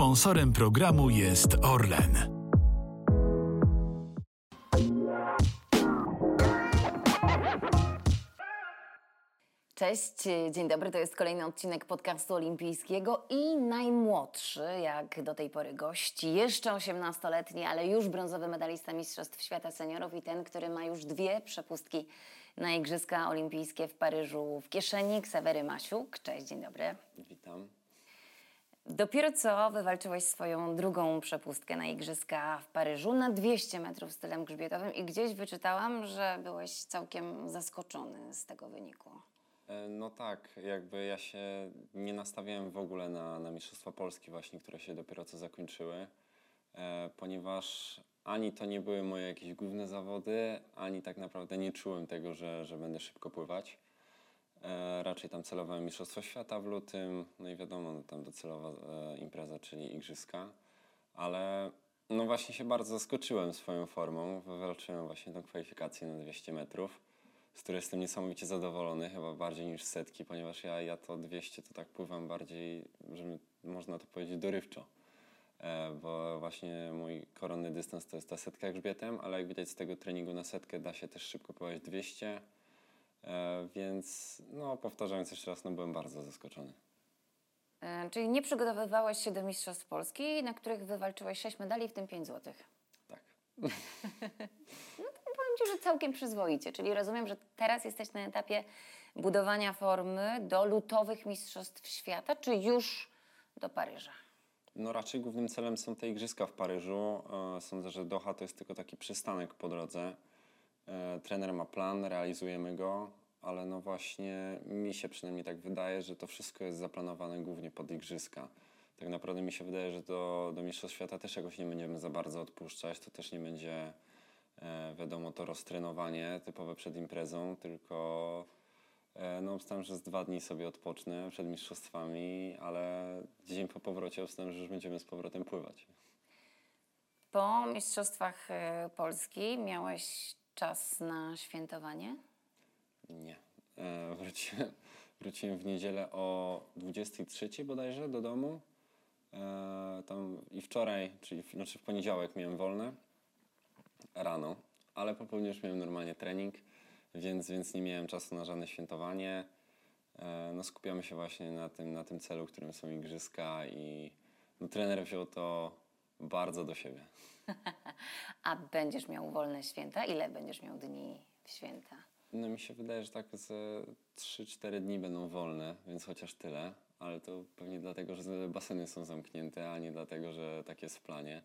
Sponsorem programu jest Orlen. Cześć, dzień dobry. To jest kolejny odcinek podcastu olimpijskiego i najmłodszy, jak do tej pory gości, jeszcze 18-letni, ale już brązowy medalista Mistrzostw Świata Seniorów i ten, który ma już dwie przepustki na Igrzyska Olimpijskie w Paryżu w kieszeni, Ksawery Masiuk. Cześć, dzień dobry. Witam. Dopiero co wywalczyłeś swoją drugą przepustkę na Igrzyska w Paryżu na 200 metrów stylem grzbietowym i gdzieś wyczytałam, że byłeś całkiem zaskoczony z tego wyniku. E, no tak, jakby ja się nie nastawiałem w ogóle na, na Mistrzostwa Polski właśnie, które się dopiero co zakończyły, e, ponieważ ani to nie były moje jakieś główne zawody, ani tak naprawdę nie czułem tego, że, że będę szybko pływać. E, raczej tam celowałem Mistrzostwo Świata w lutym, no i wiadomo, no tam docelowa e, impreza, czyli Igrzyska, ale no właśnie się bardzo zaskoczyłem swoją formą, wywalczyłem właśnie tą kwalifikację na 200 metrów z której jestem niesamowicie zadowolony, chyba bardziej niż setki, ponieważ ja, ja to 200 to tak pływam bardziej, że można to powiedzieć dorywczo. E, bo właśnie mój koronny dystans to jest ta setka grzbietem, ale jak widać z tego treningu na setkę da się też szybko pływać 200, e, więc no powtarzając jeszcze raz, no byłem bardzo zaskoczony. E, czyli nie przygotowywałeś się do Mistrzostw Polski, na których wywalczyłeś 6 medali, w tym 5 złotych. Tak. no to powiem Ci, że całkiem przyzwoicie. Czyli rozumiem, że teraz jesteś na etapie budowania formy do lutowych Mistrzostw Świata, czy już do Paryża? No raczej głównym celem są te igrzyska w Paryżu. E, sądzę, że Doha to jest tylko taki przystanek po drodze. E, trener ma plan, realizujemy go, ale no właśnie mi się przynajmniej tak wydaje, że to wszystko jest zaplanowane głównie pod igrzyska. Tak naprawdę mi się wydaje, że do, do Mistrzostw Świata też jakoś nie będziemy za bardzo odpuszczać. To też nie będzie E, wiadomo, to roztrenowanie typowe przed imprezą, tylko e, no, obstawiam, że z dwa dni sobie odpocznę przed mistrzostwami, ale dzień po powrocie obstawiam, że już będziemy z powrotem pływać. Po mistrzostwach e, Polski miałeś czas na świętowanie? Nie. wróciłem, wróciłem w niedzielę o 23 bodajże do domu. tam i wczoraj, czyli znaczy w poniedziałek miałem wolne rano, ale po południu już miałem normalnie trening, więc, więc nie miałem czasu na żadne świętowanie. E, no, skupiamy się właśnie na tym, na tym celu, którym są igrzyska i no, trener wziął to bardzo do siebie. A będziesz miał wolne święta? Ile będziesz miał dni w święta? No mi się wydaje, że tak ze 3-4 dni będą wolne, więc chociaż tyle, ale to pewnie dlatego, że baseny są zamknięte, a nie dlatego, że tak jest w planie.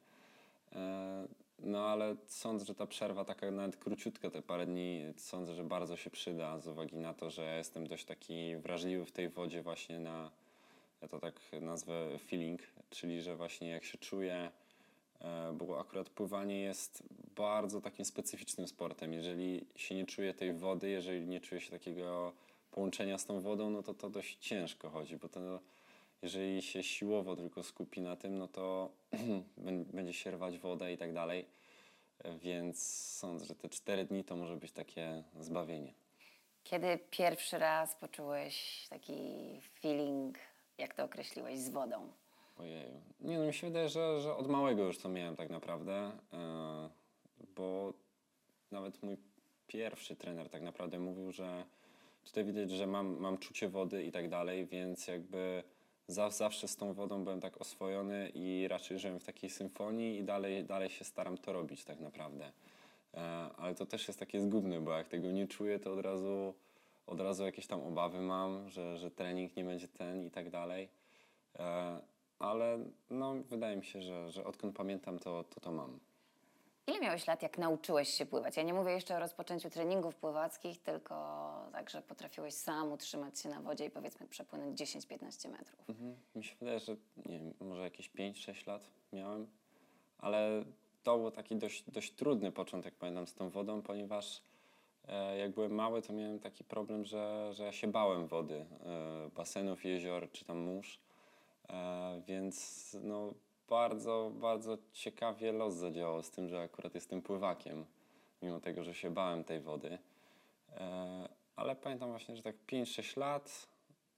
E, no ale sądzę, że ta przerwa taka nawet króciutka, te parę dni, sądzę, że bardzo się przyda z uwagi na to, że ja jestem dość taki wrażliwy w tej wodzie właśnie na, ja to tak nazwę feeling, czyli że właśnie jak się czuję, bo akurat pływanie jest bardzo takim specyficznym sportem. Jeżeli się nie czuje tej wody, jeżeli nie czuje się takiego połączenia z tą wodą, no to to dość ciężko chodzi, bo to jeżeli się siłowo tylko skupi na tym, no to będzie się rwać wodę i tak dalej. Więc sądzę, że te cztery dni to może być takie zbawienie. Kiedy pierwszy raz poczułeś taki feeling, jak to określiłeś, z wodą? Ojeju. Nie no, mi się wydaje, że, że od małego już to miałem tak naprawdę, yy, bo nawet mój pierwszy trener tak naprawdę mówił, że tutaj widać, że mam, mam czucie wody i tak dalej, więc jakby zawsze z tą wodą byłem tak oswojony i raczej żyłem w takiej symfonii i dalej, dalej się staram to robić tak naprawdę. E, ale to też jest takie zgubne, bo jak tego nie czuję, to od razu, od razu jakieś tam obawy mam, że, że trening nie będzie ten i tak dalej. Ale no, wydaje mi się, że, że odkąd pamiętam, to to, to mam. Ile miałeś lat, jak nauczyłeś się pływać? Ja nie mówię jeszcze o rozpoczęciu treningów pływackich, tylko tak, że potrafiłeś sam utrzymać się na wodzie i powiedzmy przepłynąć 10-15 metrów. Mhm. Mi się wydaje, że nie wiem, może jakieś 5-6 lat miałem, ale to był taki dość, dość trudny początek, pamiętam, z tą wodą, ponieważ e, jak byłem mały, to miałem taki problem, że, że ja się bałem wody, e, basenów, jezior czy tam mórz, więc no bardzo, bardzo ciekawie los zadziałał z tym, że akurat jestem pływakiem, mimo tego, że się bałem tej wody. E, ale pamiętam właśnie, że tak 5-6 lat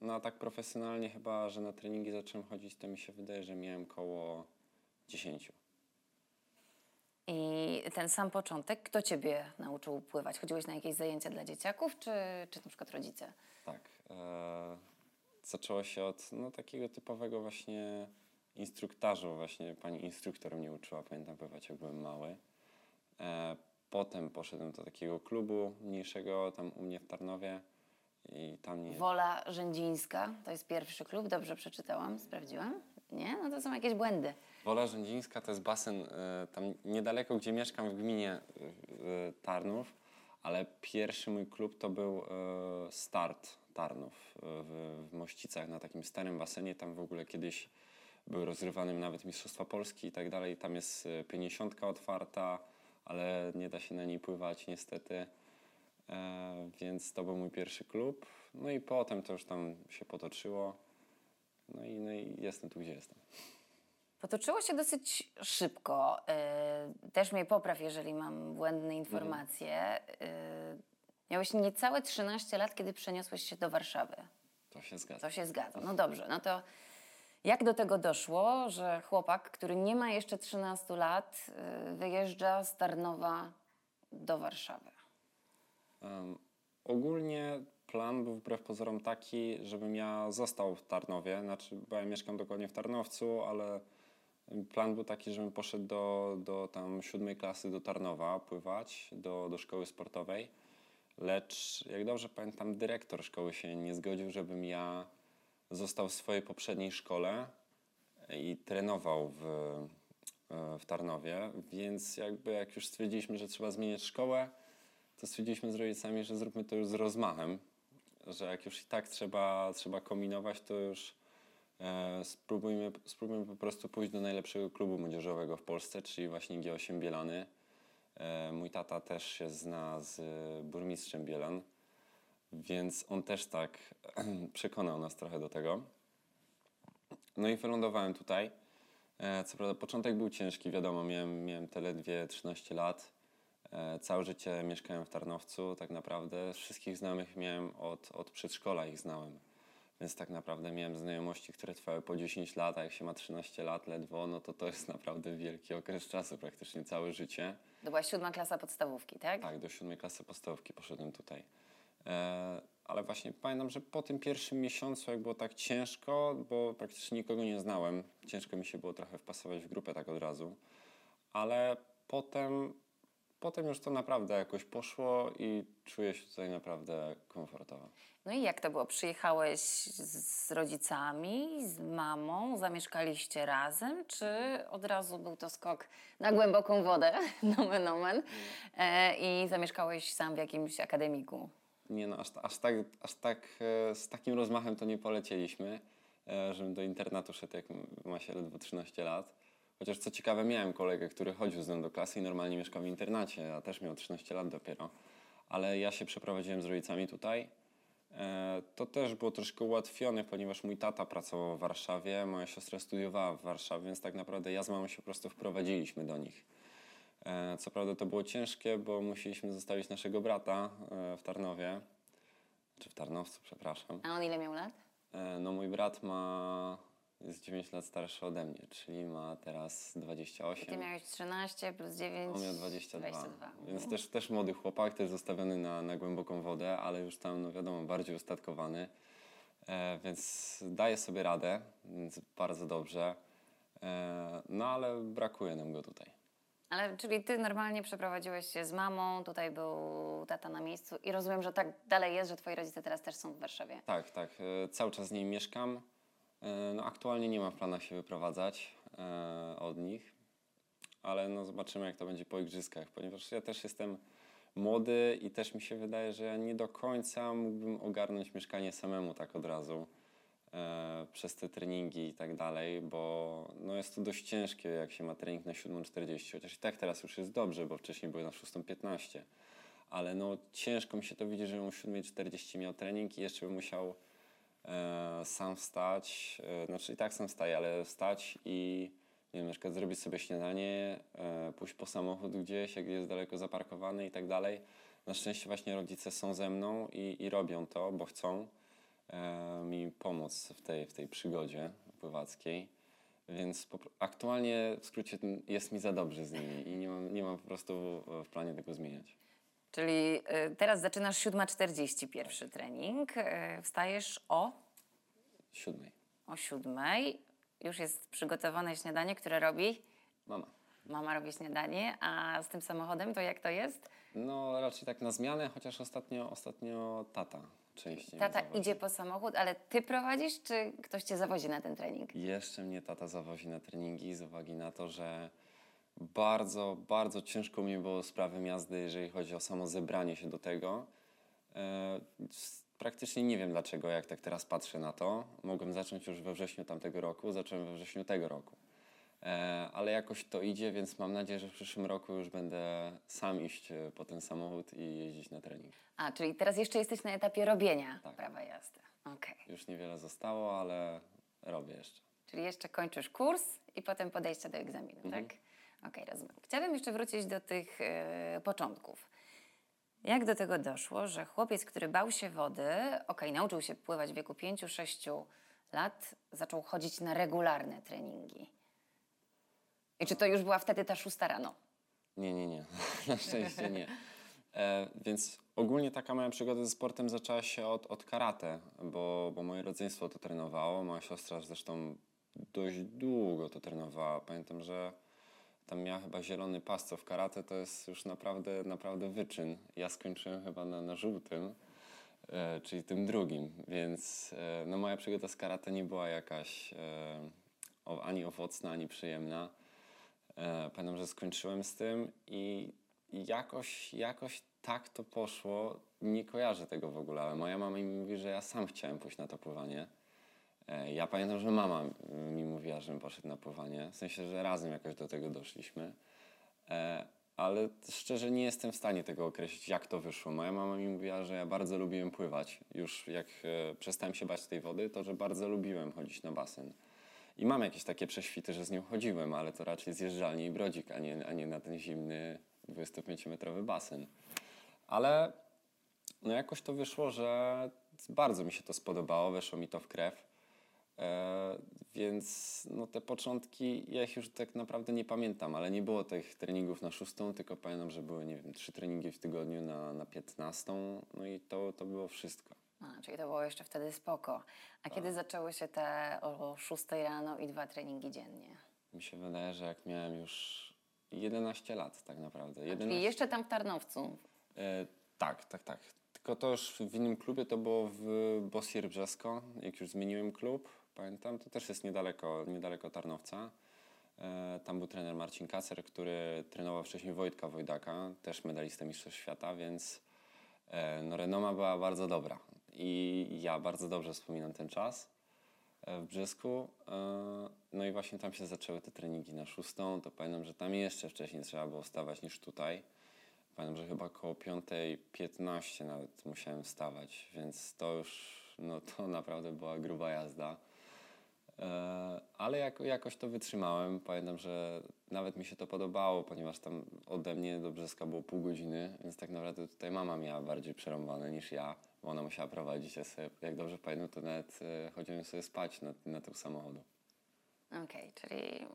No a tak profesjonalnie chyba, że na treningi zacząłem chodzić, to mi się wydaje, że miałem koło 10. I ten sam początek, kto ciebie nauczył pływać? Chodziłeś na jakieś zajęcia dla dzieciaków, czy, czy na przykład rodzice? Tak. E, zaczęło się od no, takiego typowego właśnie instruktażu. Właśnie pani instruktor mnie uczyła, pamiętam, pływać jak byłem mały. E, potem poszedłem do takiego klubu mniejszego tam u mnie w Tarnowie i tam nie... Wola Rzędzińska, to jest pierwszy klub, dobrze przeczytałam, sprawdziłam? Nie? No to są jakieś błędy. Wola Rzędzińska to jest basen e, tam niedaleko, gdzie mieszkam w gminie e, e, Tarnów, ale pierwszy mój klub to był e, Start Tarnów e, w, Mościcach na takim starym basenie. Tam w ogóle kiedyś były rozgrywane nawet Mistrzostwa Polski i tak dalej. Tam jest e, 50 otwarta, ale nie da się na niej pływać niestety. Więc to był mój pierwszy klub. No i potem to już tam się potoczyło. No i, no i jestem tu, gdzie jestem. Potoczyło się dosyć szybko. Yy, też mnie popraw, jeżeli mam błędne informacje. Yy, miałeś niecałe 13 lat, kiedy przeniosłeś się do Warszawy. To się zgadza. To się zgadza. No dobrze, no to jak do tego doszło, że chłopak, który nie ma jeszcze 13 lat, yy, wyjeżdża z Tarnowa do Warszawy? Em, ogólnie plan był wbrew pozorom taki, żebym ja został w Tarnowie. Znaczy, bo ja mieszkam dokładnie w Tarnowcu, ale plan był taki, żebym poszedł do, do tam siódmej klasy do Tarnowa pływać, do, do szkoły sportowej. Lecz, jak dobrze pamiętam, dyrektor szkoły się nie zgodził, żebym ja został w swojej poprzedniej szkole i trenował w, w Tarnowie, więc jakby jak już stwierdziliśmy, że trzeba zmieniać szkołę, to stwierdziliśmy z rodzicami, że zróbmy to już z rozmachem, że jak już i tak trzeba, trzeba kombinować, to już spróbujmy, spróbujmy po prostu pójść do najlepszego klubu młodzieżowego w Polsce, czyli właśnie G8 Bielany. E, mój tata też się zna z e, burmistrzem Bielan, więc on też tak przekonał nas trochę do tego. No i wylądowałem tutaj. E, Co prawda początek był ciężki, wiadomo, miałem, miałem te ledwie 13 lat. E, Całe życie mieszkałem w Tarnowcu, tak naprawdę wszystkich znajomych miałem od, od przedszkola, ich znałem. Więc tak naprawdę miałem znajomości, które trwały po 10 lat, a jak się ma 13 lat ledwo, no to to jest naprawdę wielki okres czasu, praktycznie całe życie. To była siódma klasa podstawówki, tak? Tak, do siódmej klasy podstawówki poszedłem tutaj. E, ale właśnie pamiętam, że po tym pierwszym miesiącu, jak było tak ciężko, bo praktycznie nikogo nie znałem, ciężko mi się było trochę wpasować w grupę tak od razu, ale potem, potem już to naprawdę jakoś poszło i czuję się tutaj naprawdę komfortowo. No i jak to było? Przyjechałeś z rodzicami, z mamą, zamieszkaliście razem, czy od razu był to skok na głęboką wodę, nomen omen, e, i zamieszkałeś sam w jakimś akademiku? Nie no, aż, aż tak, aż tak e, z takim rozmachem to nie polecieliśmy, e, żebym do internatu szedł, jak ma się ledwo 13 lat. Chociaż co ciekawe, miałem kolegę, który chodził z mną do klasy i normalnie mieszkał w internacie, a też miał 13 lat dopiero. Ale ja się przeprowadziłem z rodzicami tutaj. E, To też było troszkę ułatwione, ponieważ mój tata pracował w Warszawie, moja siostra studiowała w Warszawie, więc tak naprawdę ja z mamą się po prostu wprowadziliśmy do nich. E, Co prawda to było ciężkie, bo musieliśmy zostawić naszego brata e, w Tarnowie, czy w Tarnowcu, przepraszam. A on ile miał lat? No mój brat ma, jest 9 lat starszy ode mnie, czyli ma teraz Ty 28. miałeś 13 plus 9. On miał 22, 22. więc też, też młody chłopak, też zostawiony na, na głęboką wodę, ale już tam, no wiadomo, bardziej ustatkowany, e, więc daje sobie radę, więc bardzo dobrze. E, no ale brakuje nam go tutaj. Ale czyli ty normalnie przeprowadziłeś się z mamą, tutaj był tata na miejscu i rozumiem, że tak dalej jest, że twoi rodzice teraz też są w Warszawie. Tak, tak. e, Cały czas z niej mieszkam. E, No, aktualnie nie mam w planach się wyprowadzać e, od nich, ale no, zobaczymy, jak to będzie po igrzyskach, ponieważ ja też jestem młody i też mi się wydaje, że ja nie do końca mógłbym ogarnąć mieszkanie samemu tak od razu e, przez te treningi i tak dalej, bo no, jest to dość ciężkie, jak się ma trening na 7.40, chociaż i tak teraz już jest dobrze, bo wcześniej były na 6.15 ale no ciężko mi się to widzi, żebym o 7.40 miał trening i jeszcze bym musiał sam wstać, e, znaczy i tak sam wstaję, ale wstać i nie wiem, na przykład zrobić sobie śniadanie, e, pójść po samochód gdzieś, jak jest daleko zaparkowany i tak dalej. Na szczęście właśnie rodzice są ze mną i, i robią to, bo chcą, e, mi pomóc w tej, w tej przygodzie pływackiej. Więc aktualnie w skrócie jest mi za dobrze z nimi i nie mam, nie mam po prostu w planie tego zmieniać. Czyli y, teraz zaczynasz 7.40 pierwszy trening. Y, wstajesz o, Siódmej. o 7.00. Już jest przygotowane śniadanie, które robi. Mama. Mama robi śniadanie, a z tym samochodem to jak to jest? No raczej tak na zmianę, chociaż ostatnio, ostatnio tata częściej Tata idzie po samochód, ale ty prowadzisz, czy ktoś cię zawozi na ten trening? Jeszcze mnie tata zawozi na treningi z uwagi na to, że bardzo, bardzo ciężko mi było z prawem jazdy, jeżeli chodzi o samo zebranie się do tego. E, praktycznie nie wiem dlaczego, jak tak teraz patrzę na to. Mogłem zacząć już we wrześniu tamtego roku, zacząłem we wrześniu tego roku. E, ale jakoś to idzie, więc mam nadzieję, że w przyszłym roku już będę sam iść e, po ten samochód i jeździć na trening. A, czyli teraz jeszcze jesteś na etapie robienia Tak. prawa jazdy. Okej. Już niewiele zostało, ale robię jeszcze. Czyli jeszcze kończysz kurs i potem podejście do egzaminu, Mhm. tak? Okej, rozumiem. Chciałabym jeszcze wrócić do tych e, początków. Jak do tego doszło, że chłopiec, który bał się wody, okej, nauczył się pływać w wieku 5-6 lat, zaczął chodzić na regularne treningi? I czy to już była wtedy ta szósta rano? Nie, nie, nie. Na szczęście nie. E, więc ogólnie taka moja przygoda ze sportem zaczęła się od, od karate, bo, bo moje rodzeństwo to trenowało. Moja siostra zresztą dość długo to trenowała. Pamiętam, że tam miała chyba zielony pas, co w karate to jest już naprawdę, naprawdę wyczyn. Ja skończyłem chyba na, na żółtym, e, czyli tym drugim, więc e, no moja przygoda z karate nie była jakaś e, o, ani owocna, ani przyjemna. E, pamiętam, że skończyłem z tym i jakoś, jakoś tak to poszło. Nie kojarzę tego w ogóle, ale moja mama mi mówi, że ja sam chciałem pójść na to pływanie. E, Ja pamiętam, że mama mi mówiła, żebym poszedł na pływanie. W sensie, że razem jakoś do tego doszliśmy. E, Ale szczerze nie jestem w stanie tego określić, jak to wyszło. Moja mama mi mówiła, że ja bardzo lubiłem pływać. Już jak e, przestałem się bać tej wody, to że bardzo lubiłem chodzić na basen. I mam jakieś takie prześwity, że z nią chodziłem, ale to raczej zjeżdżalnie i brodzik, a nie, a nie na ten zimny 25-metrowy basen. Ale no jakoś to wyszło, że bardzo mi się to spodobało, weszło mi to w krew. E, więc no te początki, ja ich już tak naprawdę nie pamiętam, ale nie było tych treningów na szóstą, tylko pamiętam, że były, nie wiem, trzy treningi w tygodniu na, na 15, no i to, to było wszystko. A, czyli to było jeszcze wtedy spoko. A kiedy zaczęły się te o 6 rano i dwa treningi dziennie? Mi się wydaje, że jak miałem już 11 lat tak naprawdę. 11, Czyli jeszcze tam w Tarnowcu. E, tak, tak, tak. Tylko to już w innym klubie, to było w Bosir Brzesko, jak już zmieniłem klub, pamiętam, to też jest niedaleko, niedaleko Tarnowca. E, tam był trener Marcin Kacer, który trenował wcześniej Wojtka Wojdaka, też medalistę Mistrzostw Świata, więc e, no, renoma była bardzo dobra. I ja bardzo dobrze wspominam ten czas e, w Brzesku. E, No i właśnie tam się zaczęły te treningi na szóstą, to pamiętam, że tam jeszcze wcześniej trzeba było wstawać niż tutaj. Pamiętam, że chyba około 5.15 nawet musiałem wstawać, więc to już, no to naprawdę była gruba jazda. E, ale jako, jakoś to wytrzymałem. Pamiętam, że nawet mi się to podobało, ponieważ tam ode mnie do Brzeska było pół godziny, więc tak naprawdę tutaj mama miała bardziej przerąbane niż ja, bo ona musiała prowadzić. Ja sobie, jak dobrze pamiętam, to nawet e, chodziłem sobie spać na, na tył samochodu. Okej, czyli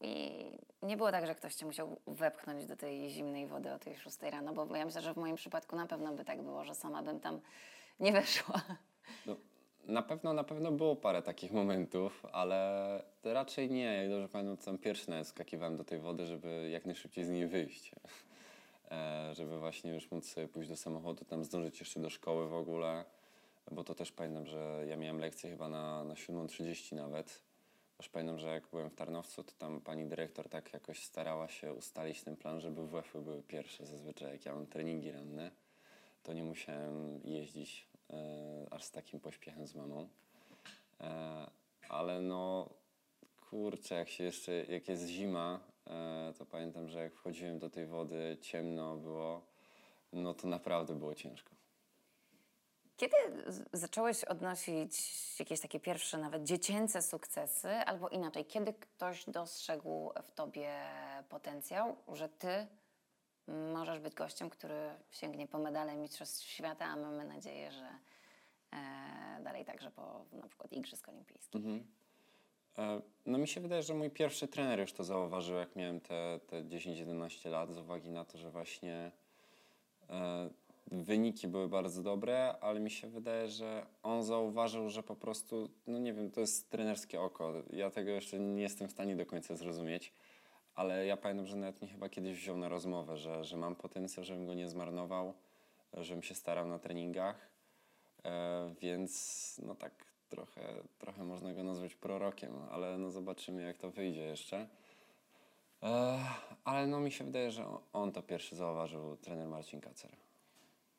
i nie było tak, że ktoś cię musiał wepchnąć do tej zimnej wody o tej 6 rano, bo ja myślę, że w moim przypadku na pewno by tak było, że sama bym tam nie weszła. No, na pewno, na pewno było parę takich momentów, ale raczej nie. Jak dobrze pamiętam, pierwszy nawet skakiwałem do tej wody, żeby jak najszybciej z niej wyjść. E, żeby właśnie już móc sobie pójść do samochodu, tam zdążyć jeszcze do szkoły w ogóle, bo to też pamiętam, że ja miałem lekcję chyba na, na 7.30 nawet. Już pamiętam, że jak byłem w Tarnowcu, to tam pani dyrektor tak jakoś starała się ustalić ten plan, żeby WF-y były pierwsze. Zazwyczaj jak ja mam treningi ranne, to nie musiałem jeździć e, aż z takim pośpiechem z mamą. E, ale no, kurczę, jak się jeszcze, jak jest zima, e, to pamiętam, że jak wchodziłem do tej wody, ciemno było, no to naprawdę było ciężko. Kiedy zacząłeś odnosić jakieś takie pierwsze, nawet dziecięce sukcesy, albo inaczej, kiedy ktoś dostrzegł w tobie potencjał, że ty możesz być gościem, który sięgnie po medale Mistrzostw Świata, a mamy nadzieję, że e, dalej także po na przykład Igrzysk Olimpijskich. E, No mi się wydaje, że mój pierwszy trener już to zauważył, jak miałem te, te 10-11 lat, z uwagi na to, że właśnie e, wyniki były bardzo dobre, ale mi się wydaje, że on zauważył, że po prostu, no nie wiem, to jest trenerskie oko. Ja tego jeszcze nie jestem w stanie do końca zrozumieć, ale ja pamiętam, że nawet mnie chyba kiedyś wziął na rozmowę, że, że mam potencjał, żebym go nie zmarnował, żebym się starał na treningach. E, więc no tak trochę, trochę można go nazwać prorokiem, ale no zobaczymy jak to wyjdzie jeszcze. E, ale no mi się wydaje, że on, to pierwszy zauważył, trener Marcin Kacer.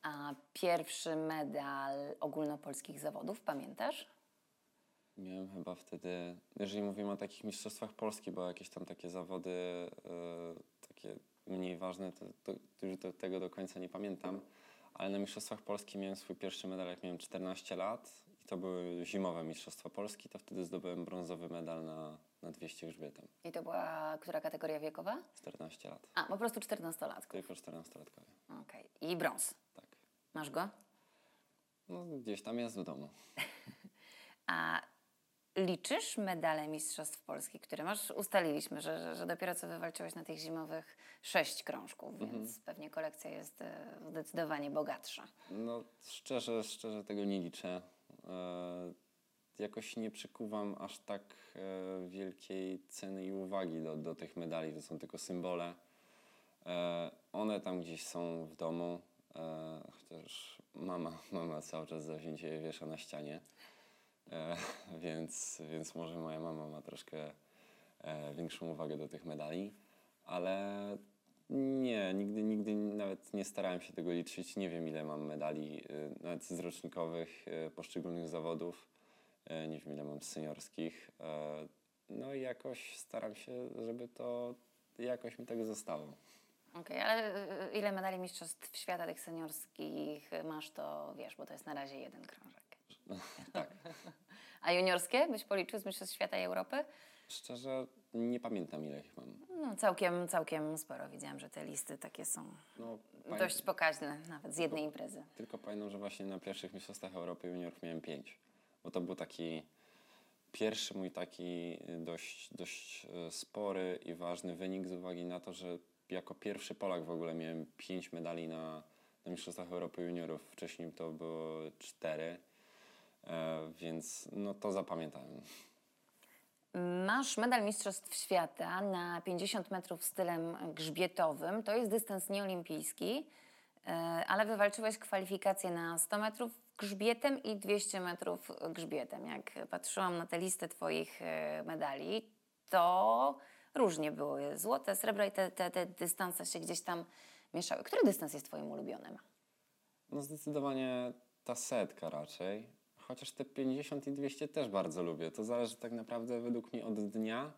A pierwszy medal ogólnopolskich zawodów, pamiętasz? Miałem chyba wtedy, jeżeli mówimy o takich mistrzostwach Polski, bo jakieś tam takie zawody e, takie mniej ważne, to, to, to tego do końca nie pamiętam. Ale na mistrzostwach Polski miałem swój pierwszy medal, jak miałem 14 lat i to były zimowe mistrzostwa Polski, to wtedy zdobyłem brązowy medal na, na 200 grzbietem. I to była która kategoria wiekowa? 14 lat. A, po prostu 14-latków. Tylko 14-latkowie. Okej. I brąz. Tak. Masz go? No, gdzieś tam jest w domu. A liczysz medale Mistrzostw Polski, które masz? Ustaliliśmy, że, że, dopiero co wywalczyłeś na tych zimowych sześć krążków, więc pewnie kolekcja jest e, zdecydowanie bogatsza. No, szczerze, szczerze tego nie liczę. E, jakoś nie przykuwam aż tak e, wielkiej ceny i uwagi do, do tych medali. To są tylko symbole. E, one tam gdzieś są w domu, e, chociaż mama, mama cały czas zawzięcie je wiesza na ścianie. E, więc, więc może moja mama ma troszkę e, większą uwagę do tych medali, ale nie, nigdy, nigdy nawet nie starałem się tego liczyć. Nie wiem, ile mam medali, y, nawet z rocznikowych y, poszczególnych zawodów. Y, Nie wiem, ile mam z seniorskich. E, No i jakoś staram się, żeby to jakoś mi tego zostało. Okej, ale e, ile medali Mistrzostw Świata tych seniorskich masz, to wiesz, bo to jest na razie jeden krążek. Tak. A juniorskie byś policzył z Mistrzostw Świata i Europy? Szczerze nie pamiętam, ile ich mam. No, całkiem, całkiem sporo. Widziałam, że te listy takie są No, dość pokaźne, nawet z jednej imprezy. Tylko pamiętam, że właśnie na pierwszych Mistrzostwach Europy Juniorów miałem pięć. Bo to był taki pierwszy mój taki y, dość, dość y, spory i ważny wynik z uwagi na to, że jako pierwszy Polak w ogóle miałem pięć medali na, na Mistrzostwach Europy Juniorów. Wcześniej to było cztery. E, więc no to zapamiętałem. Masz medal Mistrzostw Świata na 50 metrów stylem grzbietowym. To jest dystans nieolimpijski, e, ale wywalczyłeś kwalifikacje na 100 metrów grzbietem i 200 metrów grzbietem. Jak patrzyłam na tę listę Twoich e, medali, to różnie były. Złote, srebro i te, te, te dystanse się gdzieś tam mieszały. Który dystans jest Twoim ulubionym? No zdecydowanie ta setka raczej. Chociaż te 50 i 200 też bardzo lubię. To zależy tak naprawdę według mnie od dnia,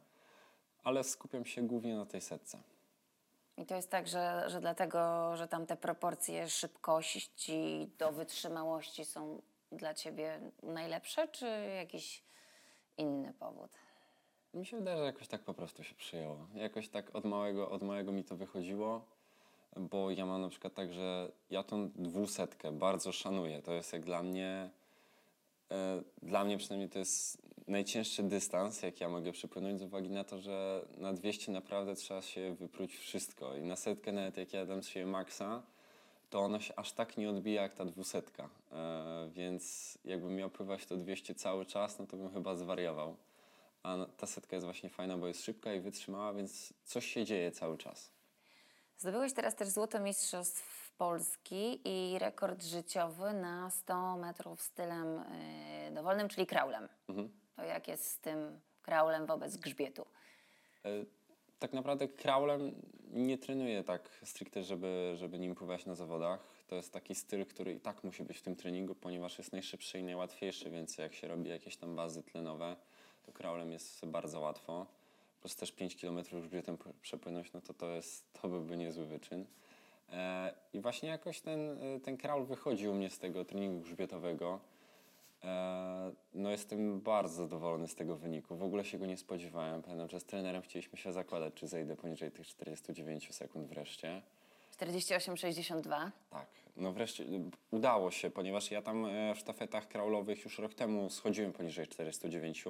ale skupiam się głównie na tej setce. I to jest tak, że, że dlatego, że tam te proporcje szybkości do wytrzymałości są dla ciebie najlepsze, czy jakiś inny powód? Mi się wydaje, że jakoś tak po prostu się przyjęło. Jakoś tak od małego, od małego mi to wychodziło, bo ja mam na przykład tak, że ja tą dwusetkę bardzo szanuję. To jest jak dla mnie, dla mnie przynajmniej to jest najcięższy dystans, jak ja mogę przypłynąć z uwagi na to, że na 200 naprawdę trzeba się wypróć wszystko i na setkę nawet jak ja dam z siebie maksa, to ona się aż tak nie odbija jak ta dwusetka. E, więc jakbym miał pływać to 200 cały czas, no to bym chyba zwariował. A ta setka jest właśnie fajna, bo jest szybka i wytrzymała, więc coś się dzieje cały czas. Zdobyłeś teraz też złoto mistrzostw Polski i rekord życiowy na 100 metrów stylem y, dowolnym, czyli kraulem. To jak jest z tym kraulem wobec grzbietu? E, Tak naprawdę kraulem nie trenuję tak stricte, żeby, żeby nim pływać na zawodach. To jest taki styl, który i tak musi być w tym treningu, ponieważ jest najszybszy i najłatwiejszy, więc jak się robi jakieś tam bazy tlenowe, to kraulem jest bardzo łatwo. Po prostu też 5 km grzbietem przepłynąć, no to to, jest, to byłby niezły wyczyn. I właśnie jakoś ten, ten kraul wychodzi u mnie z tego treningu grzbietowego. E, No jestem bardzo zadowolony z tego wyniku. W ogóle się go nie spodziewałem. Pamiętam, że z trenerem chcieliśmy się zakładać, czy zejdę poniżej tych 49 sekund wreszcie. 48-62. Tak, no wreszcie udało się, ponieważ ja tam e, w sztafetach kraulowych już rok temu schodziłem poniżej 409,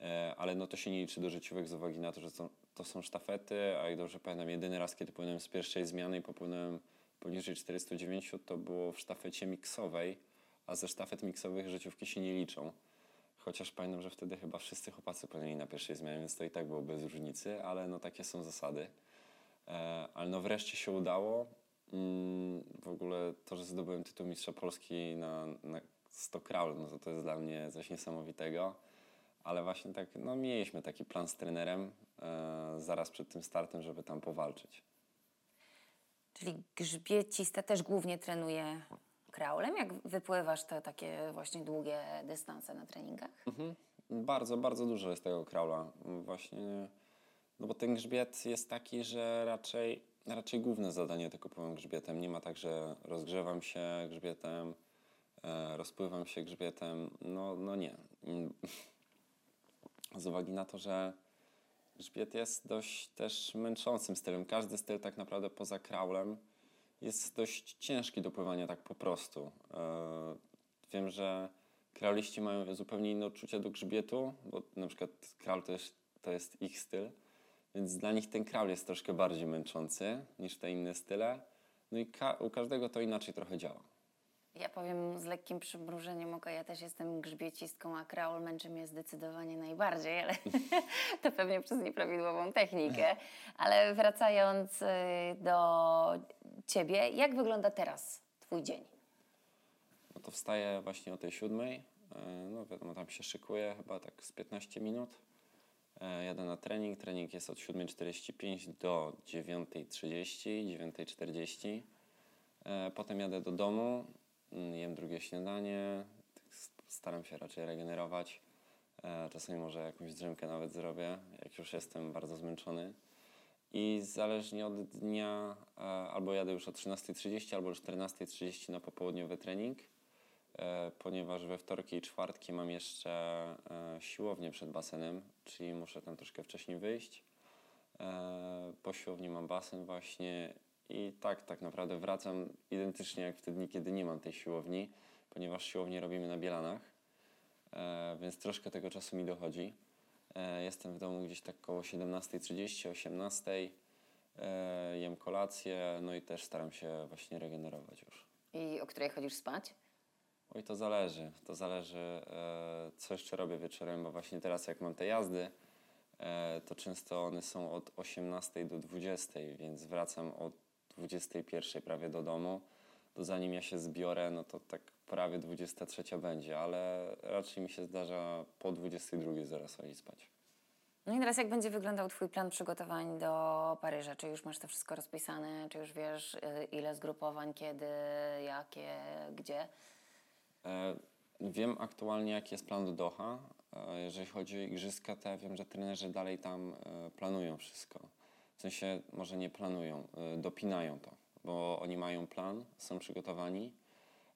e, ale no to się nie liczy do życiowych z uwagi na to, że to, to są sztafety, a jak dobrze pamiętam, jedyny raz, kiedy płynąłem z pierwszej zmiany i popłynąłem poniżej 409, to było w sztafecie miksowej, a ze sztafet miksowych życiówki się nie liczą. Chociaż pamiętam, że wtedy chyba wszyscy chłopacy płynęli na pierwszej zmianie, więc to i tak było bez różnicy, ale no takie są zasady. E, ale no wreszcie się udało. Mm, w ogóle to, że zdobyłem tytuł mistrza Polski na, na 100 kraul, no to to jest dla mnie coś niesamowitego. Ale właśnie tak, no mieliśmy taki plan z trenerem zaraz przed tym startem, żeby tam powalczyć. Czyli grzbiecista też głównie trenuje kraulem. Jak wypływasz te takie właśnie długie dystanse na treningach? Mhm. Bardzo, bardzo dużo jest tego kraula. Właśnie, no bo ten grzbiet jest taki, że raczej, raczej główne zadanie tylko pływam grzbietem. Nie ma tak, że rozgrzewam się grzbietem, e, rozpływam się grzbietem. No, no nie. Mm. Z uwagi na to, że grzbiet jest dość też męczącym stylem. Każdy styl tak naprawdę poza kraulem jest dość ciężki do pływania tak po prostu. E, wiem, że krauliści mają zupełnie inne odczucia do grzbietu, bo na przykład kraul to jest, to jest ich styl, więc dla nich ten kraul jest troszkę bardziej męczący niż te inne style. No i ka u każdego to inaczej trochę działa. Ja powiem z lekkim przymrużeniem oka, ja też jestem grzbiecistką, a kraul męczy mnie zdecydowanie najbardziej, ale to pewnie przez nieprawidłową technikę. Ale wracając y, do ciebie, jak wygląda teraz twój dzień? No to wstaję właśnie o tej siódmej. E, No wiadomo, tam się szykuję chyba tak z 15 minut. E, Jadę na trening. Trening jest od 7.45 do 9.30, 9.40. E, Potem jadę do domu, jem drugie śniadanie. Tak Staram się raczej regenerować. E, Czasami może jakąś drzemkę nawet zrobię, jak już jestem bardzo zmęczony. I zależnie od dnia, e, albo jadę już o 13.30, albo o 14.30 na popołudniowy trening, e, ponieważ we wtorki i czwartki mam jeszcze siłownię przed basenem, czyli muszę tam troszkę wcześniej wyjść. Po siłowni mam basen właśnie i tak, tak naprawdę wracam identycznie jak w te dni, kiedy nie mam tej siłowni, ponieważ siłownię robimy na Bielanach, e, więc troszkę tego czasu mi dochodzi. E, Jestem w domu gdzieś tak koło 17.30, 18.00. E, Jem kolację, no i też staram się właśnie regenerować już. I o której chodzisz spać? Oj, to zależy. To zależy, e, co jeszcze robię wieczorem, bo właśnie teraz jak mam te jazdy, e, to często one są od 18 do 20, więc wracam od 21 prawie do domu. To zanim ja się zbiorę, no to tak prawie 23 będzie, ale raczej mi się zdarza po 22 zaraz chodzić spać. No i teraz jak będzie wyglądał Twój plan przygotowań do Paryża? Czy już masz to wszystko rozpisane? Czy już wiesz, y, ile zgrupowań, kiedy, jakie, gdzie? E, Wiem aktualnie, jaki jest plan do Doha. E, Jeżeli chodzi o igrzyska, to ja wiem, że trenerzy dalej tam e, planują wszystko. W sensie, może nie planują, e, dopinają to, bo oni mają plan, są przygotowani.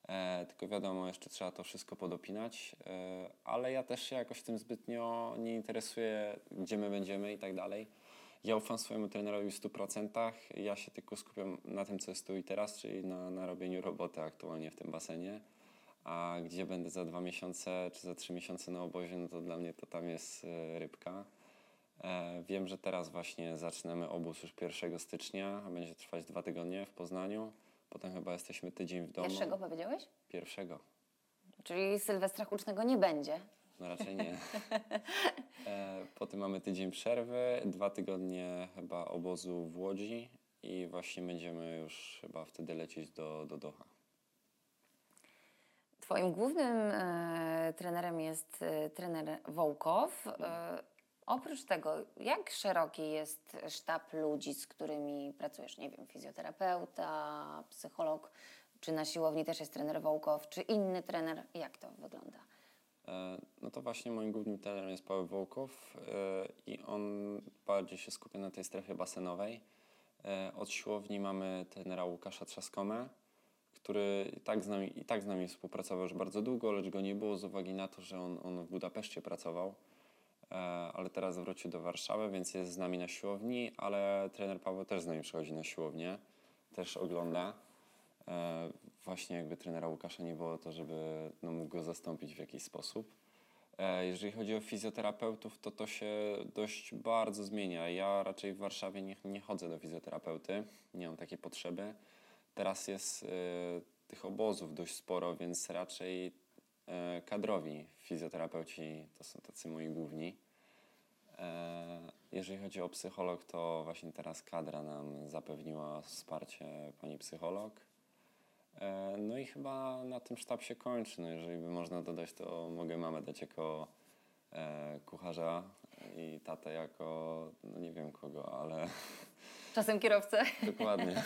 E, tylko wiadomo, jeszcze trzeba to wszystko podopinać, e, ale ja też się jakoś tym zbytnio nie interesuję, gdzie my będziemy i tak dalej. Ja ufam swojemu trenerowi w 100%. Ja się tylko skupiam na tym, co jest tu i teraz, czyli na, na robieniu roboty aktualnie w tym basenie. A gdzie będę za dwa miesiące czy za trzy miesiące na obozie, no to dla mnie to tam jest e, rybka. E, wiem, że teraz właśnie zaczynamy obóz już 1 stycznia, a będzie trwać dwa tygodnie w Poznaniu. Potem chyba jesteśmy tydzień w domu. Pierwszego powiedziałeś? Pierwszego. Czyli Sylwestra Hucznego nie będzie. No raczej nie. E, potem mamy tydzień przerwy, dwa tygodnie chyba obozu w Łodzi i właśnie będziemy już chyba wtedy lecieć do, do Doha. Twoim głównym e, trenerem jest e, trener Wołkow. E, oprócz tego, jak szeroki jest sztab ludzi, z którymi pracujesz? Nie wiem, fizjoterapeuta, psycholog, czy na siłowni też jest trener Wołkow, czy inny trener? Jak to wygląda? E, No to właśnie moim głównym trenerem jest Paweł Wołkow e, i on bardziej się skupia na tej strefie basenowej. E, Od siłowni mamy trenera Łukasza Trzaskomę, który i tak, z nami, i tak z nami współpracował już bardzo długo, lecz go nie było z uwagi na to, że on, on w Budapeszcie pracował, ale teraz wrócił do Warszawy, więc jest z nami na siłowni, ale trener Paweł też z nami przychodzi na siłownię. też ogląda. E, właśnie jakby trenera Łukasza nie było to, żeby no, mógł go zastąpić w jakiś sposób. E, jeżeli chodzi o fizjoterapeutów, to to się dość bardzo zmienia. Ja raczej w Warszawie nie, nie chodzę do fizjoterapeuty, nie mam takiej potrzeby. Teraz jest e, tych obozów dość sporo, więc raczej e, kadrowi fizjoterapeuci to są tacy moi główni. E, jeżeli chodzi o psycholog, to właśnie teraz kadra nam zapewniła wsparcie pani psycholog. E, No i chyba na tym sztab się kończy. No jeżeli by można dodać, to mogę mamę dać jako e, kucharza i tatę jako, no nie wiem kogo, ale Czasem kierowcę. dokładnie.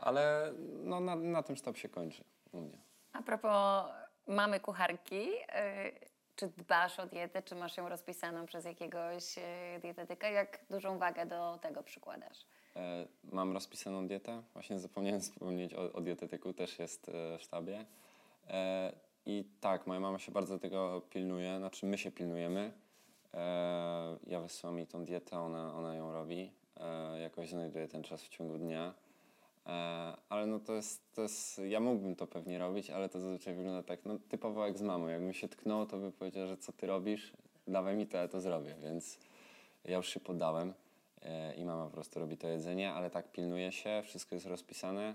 Ale no, na, na tym sztab się kończy u mnie. A propos mamy kucharki, y, czy dbasz o dietę, czy masz ją rozpisaną przez jakiegoś y, dietetyka? Jak dużą wagę do tego przykładasz? E, Mam rozpisaną dietę. Właśnie zapomniałem wspomnieć o, o dietetyku, też jest e, w sztabie. E, I tak, moja mama się bardzo tego pilnuje, znaczy my się pilnujemy. Ja wysyłam jej tą dietę, ona, ona ją robi. Jakoś znajduję ten czas w ciągu dnia. E, Ale no to jest, to jest, ja mógłbym to pewnie robić, ale to zazwyczaj wygląda tak, no typowo jak z mamą. Jakbym się tknął, to by powiedział, że co ty robisz? Dawaj mi to, ja to zrobię, więc ja już się poddałem e, i mama po prostu robi to jedzenie, ale tak pilnuje się, wszystko jest rozpisane.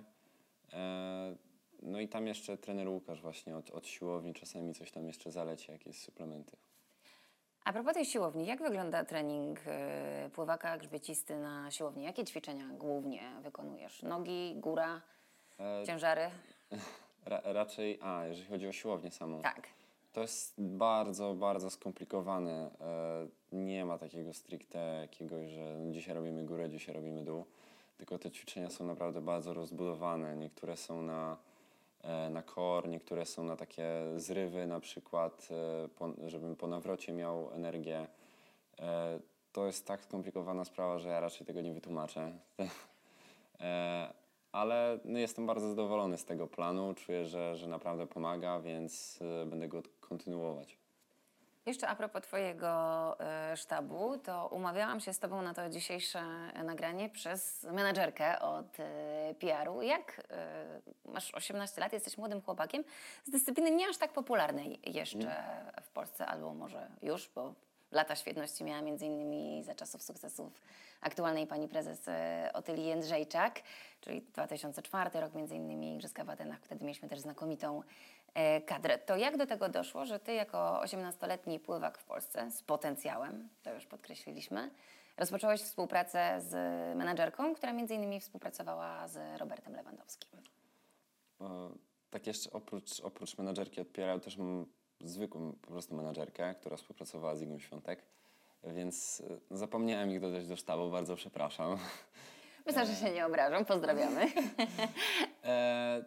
E, No i tam jeszcze trener Łukasz właśnie od, od siłowni czasami coś tam jeszcze zaleci, jakieś suplementy. A propos tej siłowni, jak wygląda trening y, pływaka grzbiecisty na siłowni? Jakie ćwiczenia głównie wykonujesz? Nogi, góra, E, ciężary? Ra, raczej, a jeżeli chodzi o siłownię samą, Tak. to jest bardzo, bardzo skomplikowane. E, Nie ma takiego stricte jakiegoś, że dzisiaj robimy górę, dzisiaj robimy dół. Tylko te ćwiczenia są naprawdę bardzo rozbudowane. Niektóre są na, na core, niektóre są na takie zrywy, na przykład, e, po, żebym po nawrocie miał energię. E, To jest tak skomplikowana sprawa, że ja raczej tego nie wytłumaczę. E, Ale no, jestem bardzo zadowolony z tego planu. Czuję, że, że naprawdę pomaga, więc e, będę go kontynuować. Jeszcze a propos Twojego y, sztabu, to umawiałam się z Tobą na to dzisiejsze nagranie przez menadżerkę od y, PR-u. Jak masz 18 lat, jesteś młodym chłopakiem z dyscypliny nie aż tak popularnej jeszcze w Polsce, albo może już, bo lata świetności miała między innymi za czasów sukcesów aktualnej pani prezes y, Otylii Jędrzejczak, czyli 2004 rok między innymi Igrzyska w Atenach. Wtedy mieliśmy też znakomitą e, kadrę. To jak do tego doszło, że ty jako 18-letni pływak w Polsce z potencjałem, to już podkreśliliśmy, rozpocząłeś współpracę z menadżerką, która między innymi współpracowała z Robertem Lewandowskim. E, Tak jeszcze oprócz, oprócz menadżerki od PR też zwykłą po prostu menadżerkę, która współpracowała z Igą Świątek, więc e, zapomniałem ich dodać do sztabu, bardzo przepraszam. Myślę, że się nie obrażam, pozdrawiamy. E,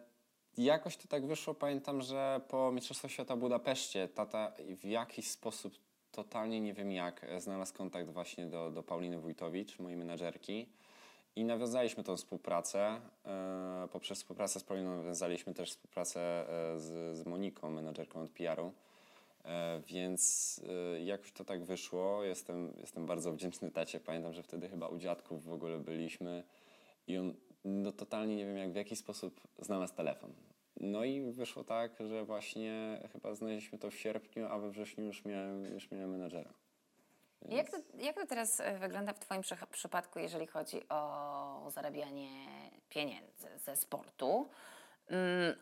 jakoś to tak wyszło, pamiętam, że po Mistrzostwach Świata w Budapeszcie tata w jakiś sposób, totalnie nie wiem jak, e, znalazł kontakt właśnie do, do Pauliny Wójtowicz, mojej menadżerki i nawiązaliśmy tą współpracę. E, poprzez współpracę z Pauliną nawiązaliśmy też współpracę e, z, z Moniką, menadżerką od PR-u. E, więc jakoś to tak wyszło. Jestem, jestem bardzo wdzięczny tacie. Pamiętam, że wtedy chyba u dziadków w ogóle byliśmy i on no, totalnie nie wiem jak w jaki sposób znalazł telefon. No i wyszło tak, że właśnie chyba znaleźliśmy to w sierpniu, a we wrześniu już miałem, już miałem menadżera. Jak to, jak to teraz e, wygląda w Twoim przy- przypadku, jeżeli chodzi o zarabianie pieniędzy ze sportu? Mm,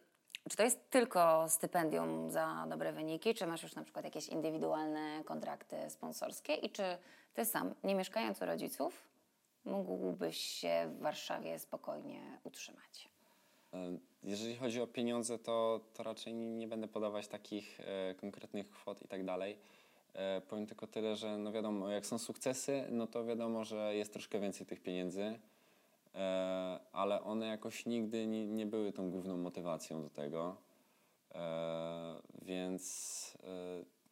Czy to jest tylko stypendium za dobre wyniki, czy masz już na przykład jakieś indywidualne kontrakty sponsorskie i czy Ty sam, nie mieszkając u rodziców, mógłbyś się w Warszawie spokojnie utrzymać? E, Jeżeli chodzi o pieniądze, to, to raczej nie, nie będę podawać takich e, konkretnych kwot i tak dalej. E, powiem tylko tyle, że no wiadomo, jak są sukcesy, no to wiadomo, że jest troszkę więcej tych pieniędzy, e, ale one jakoś nigdy nie, były tą główną motywacją do tego. E, więc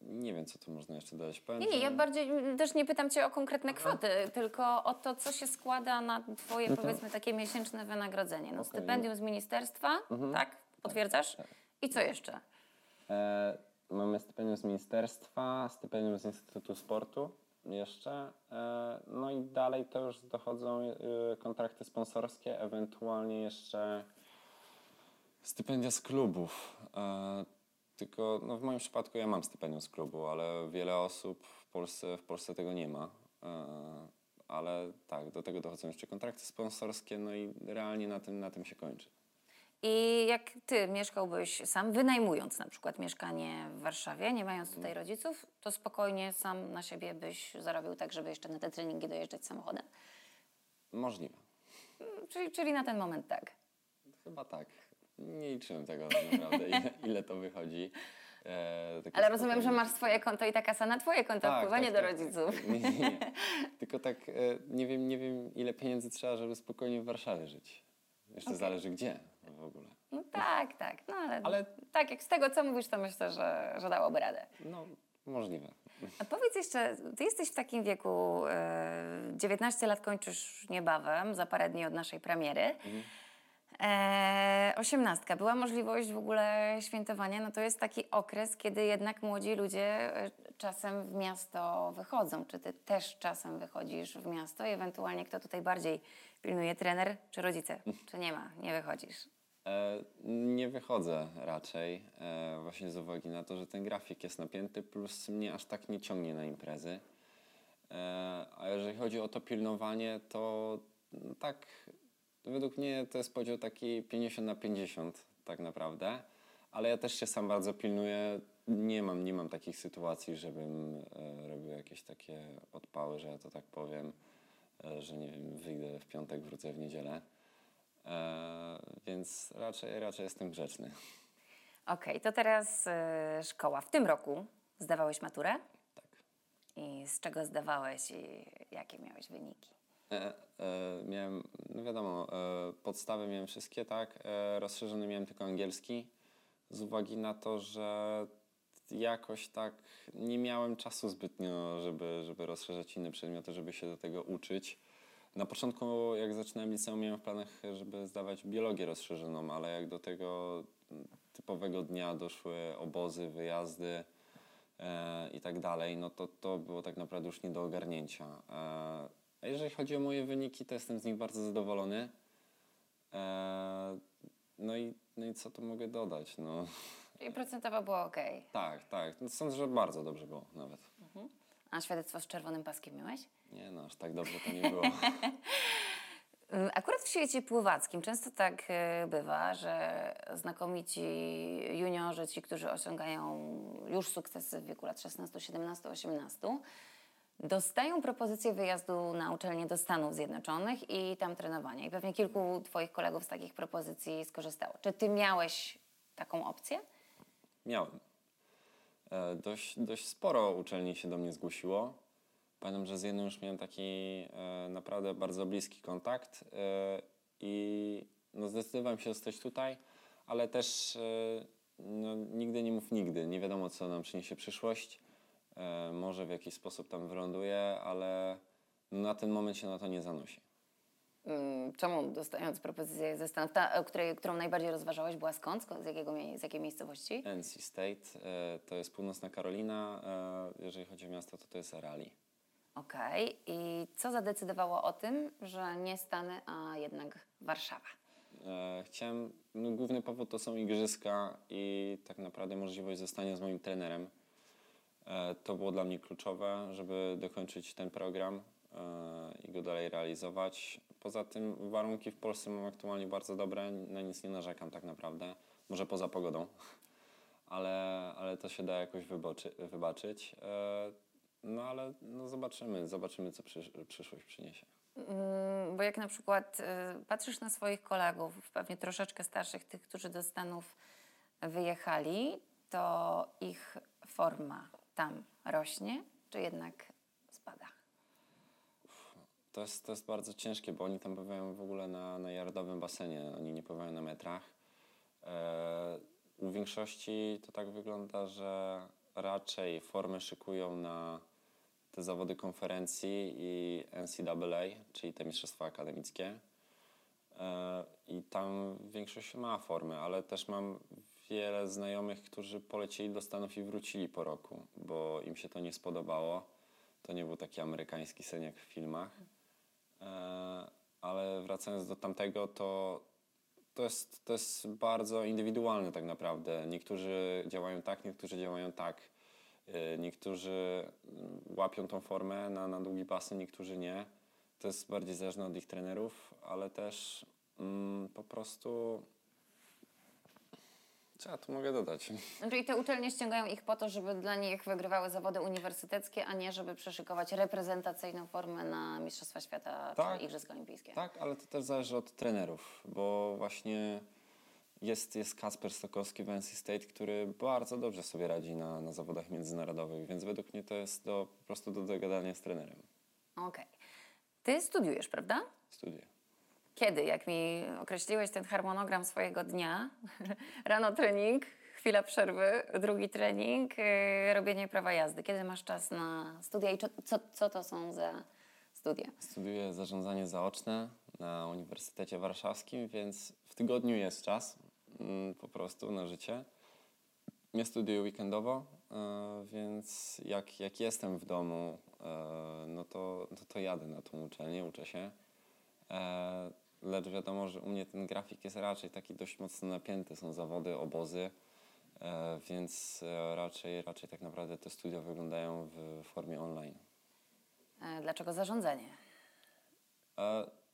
nie wiem, co tu można jeszcze dodać. Powiem, Nie, nie, ja bardziej też nie pytam Cię o konkretne kwoty, tylko o to, co się składa na Twoje, powiedzmy, takie miesięczne wynagrodzenie. No, stypendium z ministerstwa, tak? Potwierdzasz? I co jeszcze? E, mamy stypendium z ministerstwa, stypendium z Instytutu Sportu jeszcze. E, No i dalej to już dochodzą e, kontrakty sponsorskie, ewentualnie jeszcze stypendia z klubów. E, Tylko no w moim przypadku ja mam stypendium z klubu, ale wiele osób w Polsce, w Polsce tego nie ma. Ale tak, do tego dochodzą jeszcze kontrakty sponsorskie, no i realnie na tym, na tym się kończy. I jak ty mieszkałbyś sam, wynajmując na przykład mieszkanie w Warszawie, nie mając tutaj rodziców, to spokojnie sam na siebie byś zarobił tak, żeby jeszcze na te treningi dojeżdżać samochodem? Możliwe. Czyli, czyli na ten moment tak. Chyba tak. Nie liczyłem tego tak naprawdę, ile, ile to wychodzi. E, Ale rozumiem, że spokojnie. masz swoje konto i ta kasa na twoje konto wpływa, nie do rodziców. Nie, nie, nie. Tylko tak e, nie wiem, nie wiem ile pieniędzy trzeba, żeby spokojnie w Warszawie żyć. Jeszcze zależy gdzie w ogóle. No tak, tak. No ale, Ale- tak, jak z tego co mówisz, to myślę, że, że dałoby radę. No, możliwe. A powiedz jeszcze, ty jesteś w takim wieku, e, 19 lat kończysz niebawem, za parę dni od naszej premiery. E, osiemnastka, była możliwość w ogóle świętowania, no to jest taki okres, kiedy jednak młodzi ludzie e, czasem w miasto wychodzą. Czy ty też czasem wychodzisz w miasto i ewentualnie kto tutaj bardziej pilnuje, trener czy rodzice? Czy nie ma, nie wychodzisz? E, nie wychodzę raczej, e, właśnie z uwagi na to, że ten grafik jest napięty, plus mnie aż tak nie ciągnie na imprezy. E, a jeżeli chodzi o to pilnowanie, to no, tak, według mnie to jest podział taki 50 na 50 tak naprawdę, ale ja też się sam bardzo pilnuję. Nie mam, nie mam takich sytuacji, żebym robił jakieś takie odpały, że ja to tak powiem, że nie wiem, wyjdę w piątek, wrócę w niedzielę. E, więc raczej, raczej jestem grzeczny. Okej, to teraz e, szkoła. W tym roku zdawałeś maturę? Tak. I z czego zdawałeś i jakie miałeś wyniki? E, e, miałem, no wiadomo, e, podstawy miałem wszystkie, tak. E, rozszerzony miałem tylko angielski, z uwagi na to, że jakoś tak nie miałem czasu zbytnio, żeby, żeby rozszerzać inne przedmioty, żeby się do tego uczyć. Na początku, jak zaczynałem liceum, miałem w planach, żeby zdawać biologię rozszerzoną, ale jak do tego typowego dnia doszły obozy, wyjazdy e, i tak dalej, no to to było tak naprawdę już nie do ogarnięcia. E, a jeżeli chodzi o moje wyniki, to jestem z nich bardzo zadowolony. E, no, i, no i co tu mogę dodać? No, Czyli procentowo było ok. tak, tak. Sądzę, że bardzo dobrze było nawet. A świadectwo z czerwonym paskiem miałeś? Nie no, aż tak dobrze to nie było. Mm, Akurat w świecie pływackim często tak e, bywa, że znakomici juniorzy, ci, którzy osiągają już sukcesy w wieku lat 16, 17, 18, dostają propozycję wyjazdu na uczelnię do Stanów Zjednoczonych i tam trenowania. I pewnie kilku Twoich kolegów z takich propozycji skorzystało. Czy Ty miałeś taką opcję? Miałem. E, dość, dość sporo uczelni się do mnie zgłosiło. Pamiętam, że z jedną już miałem taki e, naprawdę bardzo bliski kontakt e, i no, zdecydowałem się zostać tutaj, ale też e, no, nigdy nie mów nigdy. Nie wiadomo, co nam przyniesie przyszłość. Może w jakiś sposób tam wyląduję, ale na ten moment się na to nie zanosi. Mm, Czemu dostając propozycję ze Stanów, ta, której, którą najbardziej rozważałeś, była skąd? Z, jakiego, z jakiej miejscowości? NC State to jest północna Karolina. Jeżeli chodzi o miasto, to to jest Raleigh. Okej. I co zadecydowało o tym, że nie Stany, a jednak Warszawa? E, Chciałem, no, główny powód to są igrzyska i tak naprawdę możliwość zostania z moim trenerem. E, To było dla mnie kluczowe, żeby dokończyć ten program e, i go dalej realizować. Poza tym warunki w Polsce mam aktualnie bardzo dobre, na nic nie narzekam tak naprawdę, może poza pogodą, ale, ale to się da jakoś wyboczy, wybaczyć. No ale no, zobaczymy, zobaczymy co przysz, przyszłość przyniesie. Mm, Bo jak na przykład y, patrzysz na swoich kolegów, pewnie troszeczkę starszych, tych, którzy do Stanów wyjechali, to ich forma tam rośnie, czy jednak spada? To jest, to jest bardzo ciężkie, bo oni tam pływają w ogóle na, na yardowym basenie, oni nie pływają na metrach. E, u większości to tak wygląda, że raczej formę szykują na te zawody konferencji i NCAA, czyli te mistrzostwa akademickie. E, I tam większość ma formę, ale też mam wiele znajomych, którzy polecieli do Stanów i wrócili po roku, bo im się to nie spodobało. To nie był taki amerykański sen jak w filmach. E, ale wracając do tamtego, to, to, jest, to jest bardzo indywidualne tak naprawdę. Niektórzy działają tak, niektórzy działają tak. E, Niektórzy mm, łapią tą formę na, na długi basen, niektórzy nie. To jest bardziej zależne od ich trenerów, ale też mm, po prostu. Co ja tu mogę dodać? Czyli te uczelnie ściągają ich po to, żeby dla nich wygrywały zawody uniwersyteckie, a nie żeby przeszykować reprezentacyjną formę na Mistrzostwa Świata Tak. czy Igrzyska Olimpijskie. Tak, ale to też zależy od trenerów, bo właśnie jest, jest Kasper Stokowski w NC State, który bardzo dobrze sobie radzi na, na zawodach międzynarodowych, więc według mnie to jest do, po prostu do dogadania z trenerem. Okej. Ty studiujesz, prawda? Studię. Kiedy, jak mi określiłeś ten harmonogram swojego dnia, rano trening, chwila przerwy, drugi trening, yy, robienie prawa jazdy. Kiedy masz czas na studia i co, co, co to są za studia? Studiuję zarządzanie zaoczne na Uniwersytecie Warszawskim, więc w tygodniu jest czas po prostu na życie. Nie studiuję weekendowo, e, więc jak, jak jestem w domu, e, no to, to, to jadę na tą uczelnię, uczę się. E, lecz wiadomo, że u mnie ten grafik jest raczej taki dość mocno napięty. Są zawody, obozy, więc raczej, raczej tak naprawdę te studia wyglądają w formie online. Dlaczego zarządzanie?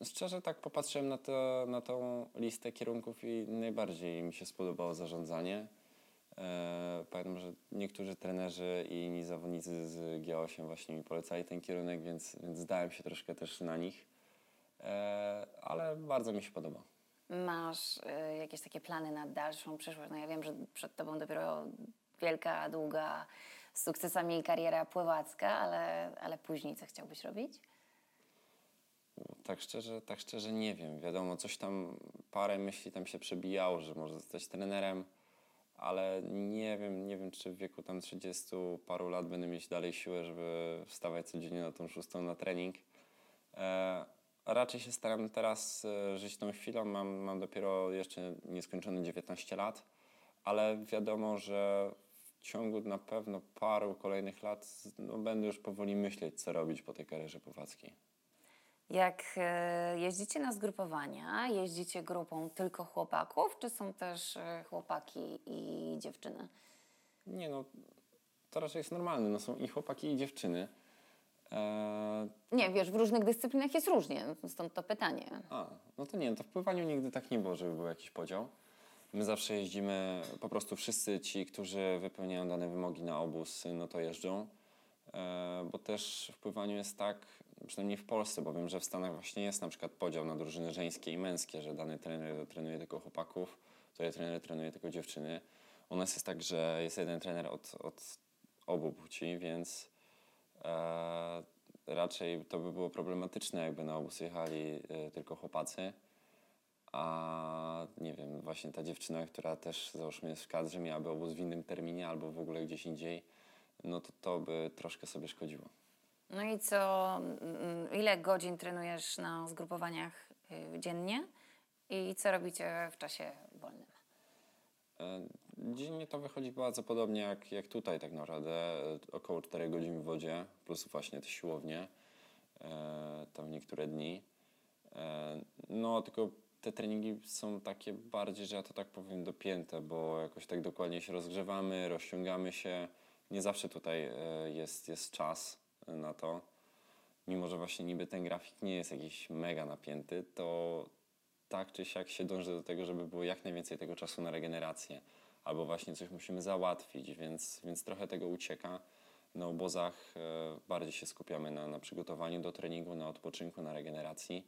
Szczerze tak popatrzyłem na, to, na tą listę kierunków i najbardziej mi się spodobało zarządzanie. E, Pamiętam, że niektórzy trenerzy i inni zawodnicy z G8 właśnie mi polecali ten kierunek, więc, więc zdałem się troszkę też na nich. E, Ale bardzo mi się podoba. Masz e, jakieś takie plany na dalszą przyszłość? No ja wiem, że przed tobą dopiero wielka, długa, z sukcesami kariera pływacka, ale, ale później co chciałbyś robić? Tak szczerze, tak szczerze nie wiem. Wiadomo, coś tam, parę myśli tam się przebijało, że może zostać trenerem, ale nie wiem, nie wiem, czy w wieku tam 30 paru lat będę mieć dalej siłę, żeby wstawać codziennie na tą szóstą na trening. E, raczej się staram teraz e, żyć tą chwilą. Mam, mam dopiero jeszcze nieskończone 19 lat, ale wiadomo, że w ciągu na pewno paru kolejnych lat no, będę już powoli myśleć, co robić po tej karierze pływackiej. Jak e, jeździcie na zgrupowania, jeździcie grupą tylko chłopaków, czy są też e, chłopaki i dziewczyny? Nie no, to raczej jest normalne. No, są i chłopaki, i dziewczyny. Eee, Nie, wiesz, w różnych dyscyplinach jest różnie, stąd to pytanie. a, no to nie, no to w pływaniu nigdy tak nie było, żeby był jakiś podział. My zawsze jeździmy, po prostu wszyscy ci, którzy wypełniają dane wymogi na obóz, no to jeżdżą. Eee, bo też w pływaniu jest tak, przynajmniej w Polsce, bo wiem, że w Stanach właśnie jest na przykład podział na drużyny żeńskie i męskie, że dany trener trenuje tylko chłopaków, ja trener trenuje tylko dziewczyny. U nas jest tak, że jest jeden trener od, od obu płci, więc e, raczej to by było problematyczne, jakby na obóz jechali e, tylko chłopacy. A nie wiem, właśnie ta dziewczyna, która też załóżmy jest w kadrze, miałaby obóz w innym terminie albo w ogóle gdzieś indziej, no to to by troszkę sobie szkodziło. No i co, mm, ile godzin trenujesz na zgrupowaniach y, dziennie i co robicie w czasie wolnym? E, Dziennie to wychodzi bardzo podobnie jak, jak tutaj tak naprawdę, e, około 4 godzin w wodzie, plus właśnie te siłownie, e, tam niektóre dni. No tylko te treningi są takie bardziej, że ja to tak powiem, dopięte, bo jakoś tak dokładnie się rozgrzewamy, rozciągamy się. Nie zawsze tutaj jest, jest czas na to. Mimo, że właśnie niby ten grafik nie jest jakiś mega napięty, to tak czy siak się dąży do tego, żeby było jak najwięcej tego czasu na regenerację. Albo właśnie coś musimy załatwić, więc, więc trochę tego ucieka. Na obozach e, bardziej się skupiamy na, na przygotowaniu do treningu, na odpoczynku, na regeneracji.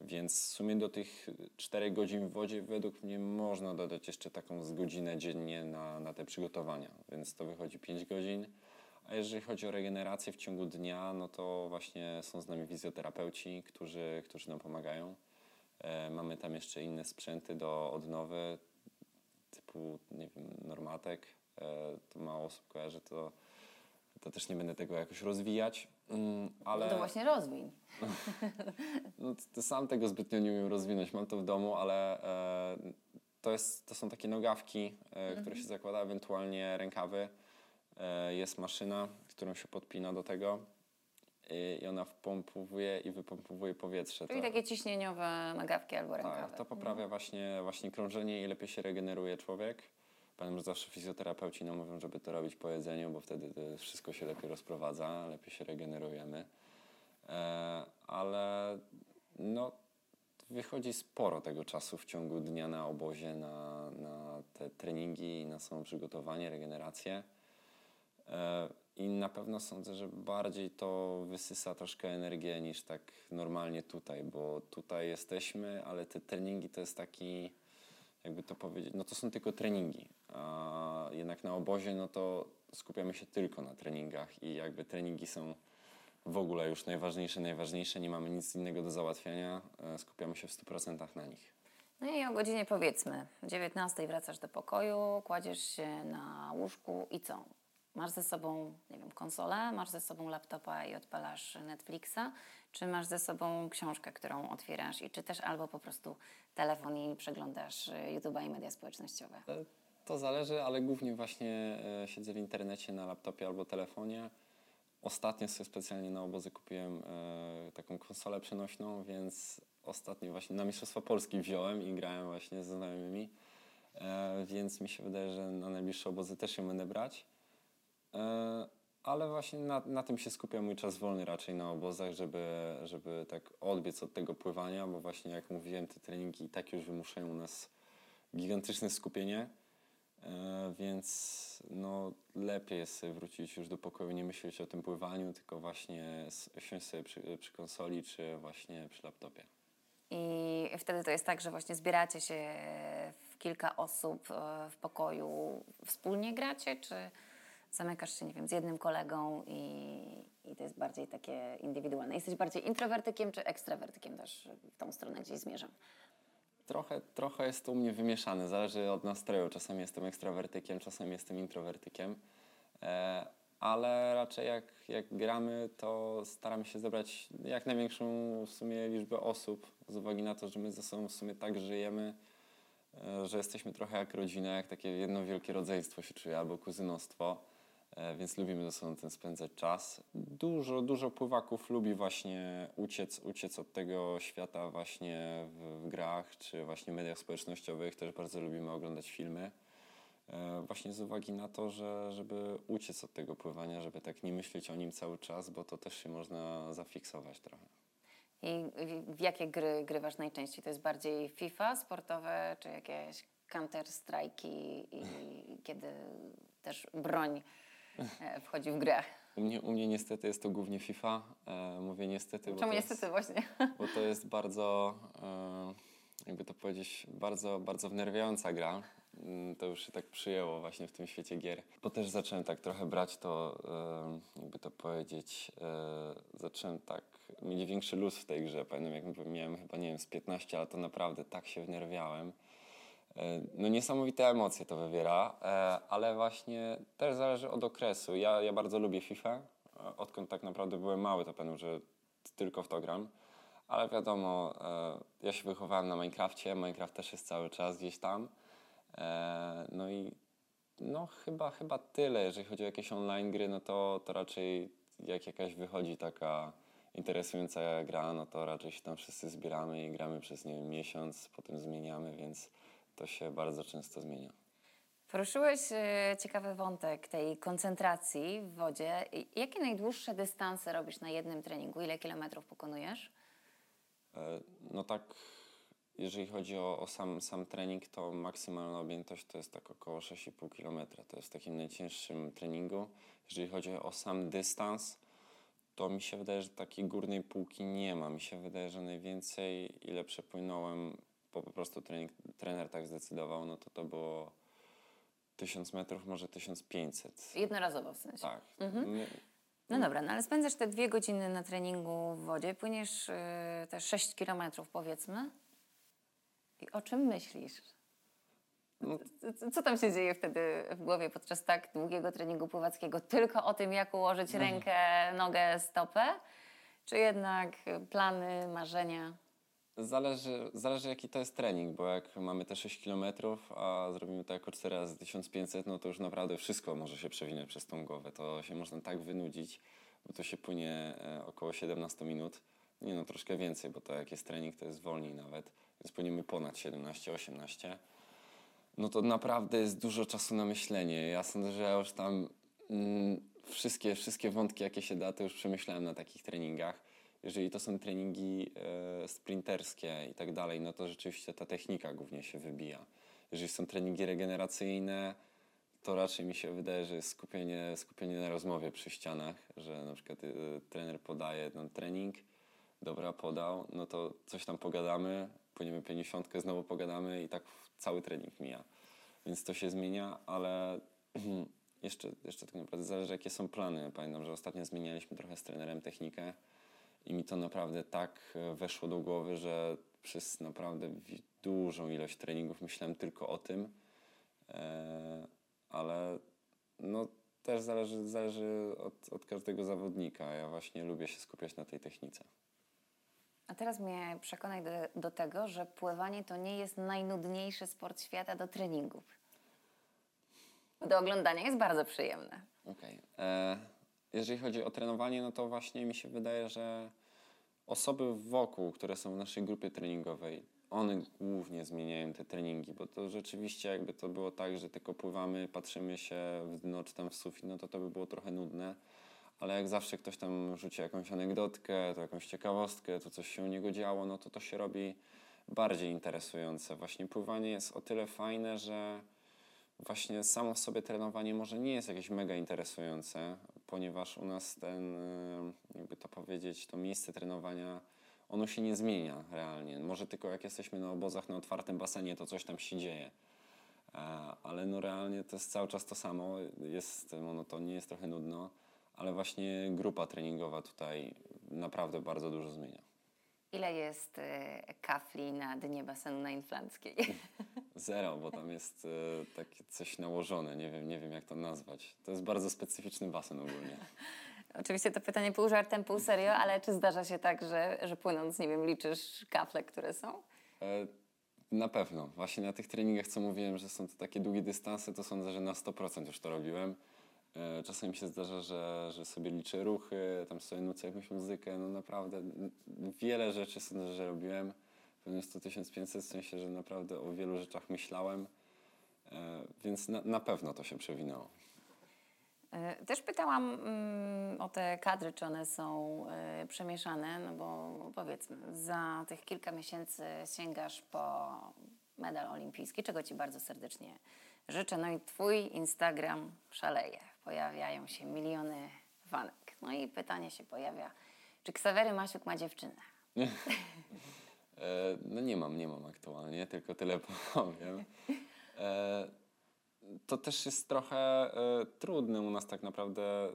Więc w sumie do tych 4 godzin w wodzie według mnie można dodać jeszcze taką z godzinę dziennie na, na te przygotowania. Więc to wychodzi 5 godzin. A jeżeli chodzi o regenerację w ciągu dnia, no to właśnie są z nami fizjoterapeuci, którzy, którzy nam pomagają. E, mamy tam jeszcze inne sprzęty do odnowy, typu, nie wiem, normatek. E, to mało osób kojarzy, to, to też nie będę tego jakoś rozwijać. Mm, ale... No to właśnie rozwiń. No, to, sam tego zbytnio nie umiem rozwinąć. Mam to w domu, ale e, to, jest, to są takie nogawki, e, które się zakłada, ewentualnie rękawy. E, jest maszyna, którą się podpina do tego y, i ona wpompowuje i wypompowuje powietrze. Czyli To- takie ciśnieniowe nogawki albo rękawy. tak, to poprawia właśnie, właśnie krążenie i lepiej się regeneruje człowiek. Pamiętam, że zawsze fizjoterapeuci nam mówią, żeby to robić po jedzeniu, bo wtedy to wszystko się lepiej rozprowadza, lepiej się regenerujemy. E, ale no, wychodzi sporo tego czasu w ciągu dnia na obozie, na, na te treningi, na samo przygotowanie, regenerację. E, I na pewno sądzę, że bardziej to wysysa troszkę energię niż tak normalnie tutaj, bo tutaj jesteśmy, ale te treningi to jest taki, jakby to powiedzieć, no to są tylko treningi. A jednak na obozie, no to skupiamy się tylko na treningach i jakby treningi są w ogóle już najważniejsze, najważniejsze, nie mamy nic innego do załatwiania, e, skupiamy się w 100% na nich. No i o godzinie powiedzmy 19 wracasz do pokoju, kładziesz się na łóżku i co? Masz ze sobą, nie wiem, konsolę, masz ze sobą laptopa i odpalasz Netflixa, czy masz ze sobą książkę, którą otwierasz i czytasz, albo po prostu telefon i przeglądasz y, YouTube'a i media społecznościowe? E, To zależy, ale głównie właśnie e, siedzę w internecie na laptopie albo telefonie. Ostatnio sobie specjalnie na obozy kupiłem e, taką konsolę przenośną, więc ostatnio właśnie na Mistrzostwa Polski wziąłem i grałem właśnie ze znajomymi. Więc mi się wydaje, że na najbliższe obozy też ją będę brać. E, ale właśnie na, na tym się skupia mój czas wolny raczej na obozach, żeby, żeby tak odbiec od tego pływania, bo właśnie jak mówiłem, te treningi i tak już wymuszają u nas gigantyczne skupienie. E, więc no, lepiej jest sobie wrócić już do pokoju, nie myśleć o tym pływaniu, tylko właśnie siąść sobie przy, przy konsoli czy właśnie przy laptopie. I wtedy to jest tak, że właśnie zbieracie się w kilka osób e, w pokoju, wspólnie gracie, czy zamykasz się, nie wiem, z jednym kolegą i, i to jest bardziej takie indywidualne? Jesteś bardziej introwertykiem czy ekstrawertykiem też w tą stronę gdzieś zmierzam? Trochę, trochę jest to u mnie wymieszane, zależy od nastroju. Czasami jestem ekstrawertykiem, czasami jestem introwertykiem. E, ale raczej jak, jak gramy, to staramy się zebrać jak największą w sumie liczbę osób, z uwagi na to, że my ze sobą w sumie tak żyjemy, e, że jesteśmy trochę jak rodzina, jak takie jedno wielkie rodzeństwo się czuje, albo kuzynostwo, więc lubimy ze sobą ten spędzać czas. Dużo, dużo pływaków lubi właśnie uciec, uciec od tego świata właśnie w, w grach, czy właśnie mediach społecznościowych. Też bardzo lubimy oglądać filmy. E, Właśnie z uwagi na to, że żeby uciec od tego pływania, żeby tak nie myśleć o nim cały czas, bo to też się można zafiksować trochę. I w- jakie gry grywasz najczęściej? To jest bardziej FIFA sportowe, czy jakieś Counter-Strike'i i kiedy też broń e, wchodzi w grę? U mnie, u mnie niestety jest to głównie FIFA. E, mówię niestety, Czemu niestety jest, właśnie? bo to jest bardzo, e, jakby to powiedzieć, bardzo, bardzo wnerwiająca gra. Mm, To już się tak przyjęło właśnie w tym świecie gier. Bo też zacząłem tak trochę brać to, e, jakby to powiedzieć, e, zacząłem tak mieć większy luz w tej grze. Pamiętam jak miałem chyba, nie wiem, z 15 lat, to naprawdę tak się wnerwiałem. E, No niesamowite emocje to wywiera, e, ale właśnie też zależy od okresu. Ja, ja bardzo lubię FIFA. E, Odkąd tak naprawdę byłem mały, to pamiętam, że tylko w to gram. Ale wiadomo, ja się wychowałem na Minecrafcie, Minecraft też jest cały czas gdzieś tam. No i no chyba, chyba tyle. Jeżeli chodzi o jakieś online gry, no to, to raczej jak jakaś wychodzi taka interesująca gra, no to raczej się tam wszyscy zbieramy i gramy przez nie wiem, miesiąc, potem zmieniamy, więc to się bardzo często zmienia. Poruszyłeś e, ciekawy wątek tej koncentracji w wodzie. Jakie najdłuższe dystanse robisz na jednym treningu? Ile kilometrów pokonujesz? E, No tak, jeżeli chodzi o, o sam, sam trening, to maksymalna objętość to jest tak około 6,5 km. To jest w takim najcięższym treningu. Jeżeli chodzi o sam dystans, to mi się wydaje, że takiej górnej półki nie ma. Mi się wydaje, że najwięcej, ile przepłynąłem, bo po prostu trening, trener tak zdecydował, no to to było 1000 metrów, może 1500. Jednorazowo w sensie. Tak. My, No dobra, no ale spędzasz te dwie godziny na treningu w wodzie, płyniesz y, te 6 kilometrów powiedzmy. I o czym myślisz? no, Co tam się dzieje wtedy w głowie podczas tak długiego treningu pływackiego? Tylko o tym, jak ułożyć rękę, nogę, stopę? Czy jednak plany, marzenia? Zależy, zależy jaki to jest trening, bo jak mamy te 6 km, a zrobimy to jako 4 razy 1500, no to już naprawdę wszystko może się przewinąć przez tą głowę. To się można tak wynudzić, bo to się płynie e, około 17 minut. Nie no, troszkę więcej, bo to jak jest trening, to jest wolniej nawet, więc płyniemy ponad 17-18. No to naprawdę jest dużo czasu na myślenie. Ja sądzę, że ja już tam mm, wszystkie, wszystkie wątki, jakie się da, to już przemyślałem na takich treningach. Jeżeli to są treningi e, sprinterskie i tak dalej, no to rzeczywiście ta technika głównie się wybija. Jeżeli są treningi regeneracyjne, to raczej mi się wydaje, że jest skupienie, skupienie na rozmowie przy ścianach, że na przykład y, trener podaje nam trening, dobra, podał, no to coś tam pogadamy, płyniemy 50, znowu pogadamy i tak cały trening mija. Więc to się zmienia, ale jeszcze, jeszcze tak naprawdę zależy, jakie są plany. Pamiętam, że ostatnio zmienialiśmy trochę z trenerem technikę i mi to naprawdę tak e, weszło do głowy, że przez naprawdę dużą ilość treningów myślałem tylko o tym, e, ale no też zależy, zależy od, od każdego zawodnika. Ja właśnie lubię się skupiać na tej technice. A teraz mnie przekonaj do, do tego, że pływanie to nie jest najnudniejszy sport świata do treningów. Do oglądania jest bardzo przyjemne. Okej. E, Jeżeli chodzi o trenowanie, no to właśnie mi się wydaje, że osoby wokół, które są w naszej grupie treningowej, one głównie zmieniają te treningi, bo to rzeczywiście jakby to było tak, że tylko pływamy, patrzymy się w dno czy tam w sufit, no to to by było trochę nudne. Ale jak zawsze ktoś tam rzuci jakąś anegdotkę, to jakąś ciekawostkę, to coś się u niego działo, no to to się robi bardziej interesujące. Właśnie pływanie jest o tyle fajne, że właśnie samo w sobie trenowanie może nie jest jakieś mega interesujące, ponieważ u nas ten, e, jakby to powiedzieć, to miejsce trenowania, ono się nie zmienia realnie. Może tylko jak jesteśmy na obozach na otwartym basenie, to coś tam się dzieje. E, Ale no realnie to jest cały czas to samo, jest monotonnie, jest trochę nudno, ale właśnie grupa treningowa tutaj naprawdę bardzo dużo zmienia. Ile jest e, kafli na dnie basenu na Inflanckiej? Zero, bo tam jest e, takie coś nałożone, nie wiem, nie wiem jak to nazwać. To jest bardzo specyficzny basen ogólnie. Oczywiście to pytanie pół żartem, pół serio, ale czy zdarza się tak, że, że płynąc, nie wiem, liczysz kafle, które są? E, Na pewno. Właśnie na tych treningach, co mówiłem, że są to takie długie dystanse, to sądzę, że na 100% już to robiłem. E, Czasem mi się zdarza, że, że sobie liczę ruchy, tam sobie nucę jakąś muzykę. No naprawdę wiele rzeczy sądzę, że robiłem. Pewnie 100 1500, w sensie, że naprawdę o wielu rzeczach myślałem. E, Więc na, na pewno to się przewinęło. E, Też pytałam mm, o te kadry, czy one są przemieszane, no bo powiedzmy, za tych kilka miesięcy sięgasz po medal olimpijski, czego Ci bardzo serdecznie życzę. No i Twój Instagram szaleje. Pojawiają się miliony fanek. No i pytanie się pojawia, czy Ksawery Masiuk ma dziewczynę? E, No nie mam, nie mam aktualnie, tylko tyle powiem. E, To też jest trochę e, trudne u nas tak naprawdę,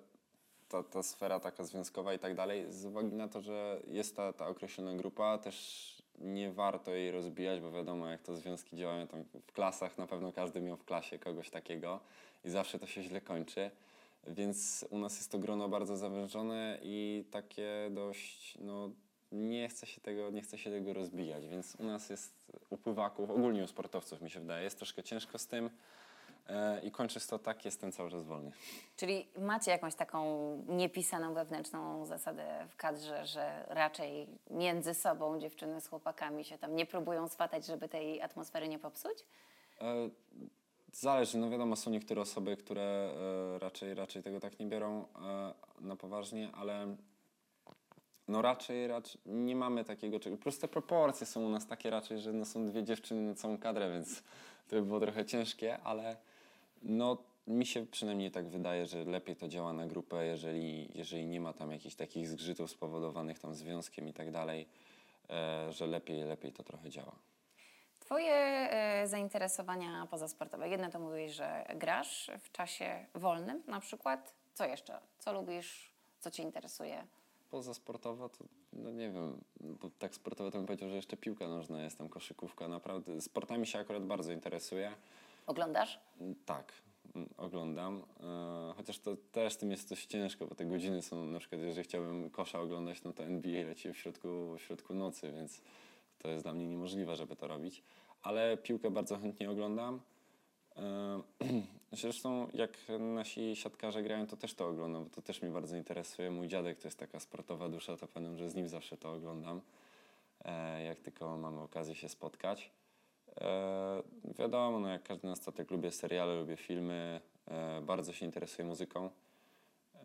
ta, ta sfera taka związkowa i tak dalej, z uwagi na to, że jest ta, ta określona grupa, też nie warto jej rozbijać, bo wiadomo jak to związki działają tam w klasach, na pewno każdy miał w klasie kogoś takiego i zawsze to się źle kończy. Więc u nas jest to grono bardzo zawężone i takie dość, no nie chce się tego, nie chce się tego rozbijać, więc u nas jest u pływaków, ogólnie u sportowców mi się wydaje, jest troszkę ciężko z tym i kończyć to tak, jestem cały czas wolny. Czyli macie jakąś taką niepisaną wewnętrzną zasadę w kadrze, że raczej między sobą dziewczyny z chłopakami się tam nie próbują swatać, żeby tej atmosfery nie popsuć? E, Zależy, no wiadomo, są niektóre osoby, które e, raczej, raczej tego tak nie biorą e, na poważnie, ale no raczej, raczej nie mamy takiego czegoś. Plus te proporcje są u nas takie raczej, że no są dwie dziewczyny na całą kadrę, więc to by było trochę ciężkie, ale no mi się przynajmniej tak wydaje, że lepiej to działa na grupę, jeżeli, jeżeli nie ma tam jakichś takich zgrzytów spowodowanych tam związkiem i tak dalej, e, że lepiej, lepiej to trochę działa. Twoje e, zainteresowania pozasportowe. Jedno to mówisz, że grasz w czasie wolnym na przykład. Co jeszcze? Co lubisz? Co Cię interesuje? Poza sportowo to, no nie wiem, bo tak sportowo to bym powiedział, że jeszcze piłka nożna jest, tam koszykówka, naprawdę. Sportami się akurat bardzo interesuję. Oglądasz? Tak, oglądam, e, chociaż to też z tym jest coś ciężko, bo te godziny są, na przykład jeżeli chciałbym kosza oglądać, no to NBA leci w środku, w środku nocy, więc to jest dla mnie niemożliwe, żeby to robić. Ale piłkę bardzo chętnie oglądam. E, Zresztą jak nasi siatkarze grają, to też to oglądam, bo to też mnie bardzo interesuje. Mój dziadek to jest taka sportowa dusza, to powiem, że z nim zawsze to oglądam, e, jak tylko mamy okazję się spotkać. E, wiadomo, no jak każdy nastotek lubię seriale, lubię filmy, e, bardzo się interesuję muzyką.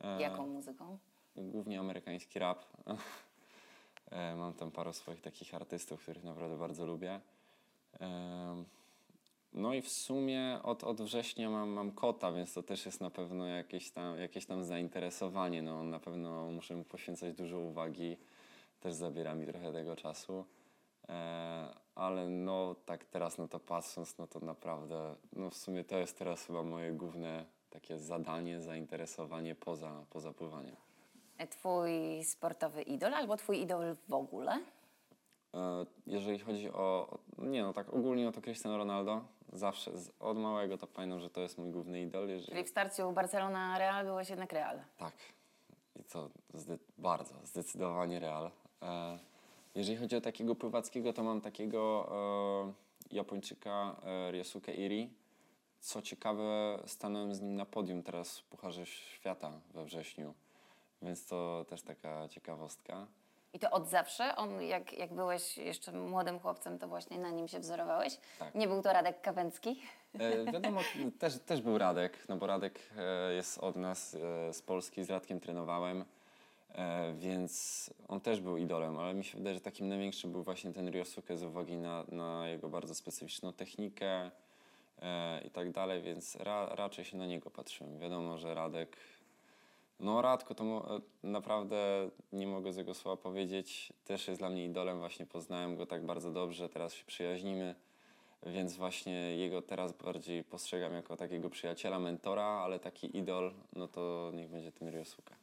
E, Jaką muzyką? Głównie amerykański rap. Mam tam paru swoich takich artystów, których naprawdę bardzo lubię. No i w sumie od, od września mam, mam kota, więc to też jest na pewno jakieś tam, jakieś tam zainteresowanie. No, na pewno muszę mu poświęcać dużo uwagi, też zabiera mi trochę tego czasu. E, ale no tak teraz na to patrząc, no to naprawdę, no w sumie to jest teraz chyba moje główne takie zadanie, zainteresowanie poza, poza pływaniem. Twój sportowy idol albo twój idol w ogóle? E, Jeżeli chodzi o, o- nie no tak ogólnie, no to Cristiano Ronaldo. Zawsze, z, od małego to pamiętam, że to jest mój główny idol. Jeżeli, Czyli w starciu Barcelona-Real byłeś jednak Real. Tak. I to zde- bardzo, zdecydowanie Real. E, jeżeli chodzi o takiego pływackiego, to mam takiego e, Japończyka e, Ryosuke Iri. Co ciekawe, stanąłem z nim na podium teraz w Pucharze Świata we wrześniu, więc to też taka ciekawostka. I to od zawsze? On, jak, jak byłeś jeszcze młodym chłopcem, to właśnie na nim się wzorowałeś? Tak. Nie był to Radek Kawęcki? E, wiadomo, też, też był Radek, no bo Radek e, jest od nas e, z Polski, z Radkiem trenowałem, więc on też był idolem, ale mi się wydaje, że takim największym był właśnie ten Ryosuke z uwagi na, na jego bardzo specyficzną technikę e, i tak dalej, więc ra, raczej się na niego patrzyłem. Wiadomo, że Radek, no Radko to mo- e, naprawdę nie mogę z jego słowa powiedzieć, też jest dla mnie idolem, właśnie poznałem go tak bardzo dobrze, teraz się przyjaźnimy. Więc właśnie jego teraz bardziej postrzegam jako takiego przyjaciela, mentora, ale taki idol, no to niech będzie ten Ryosuke.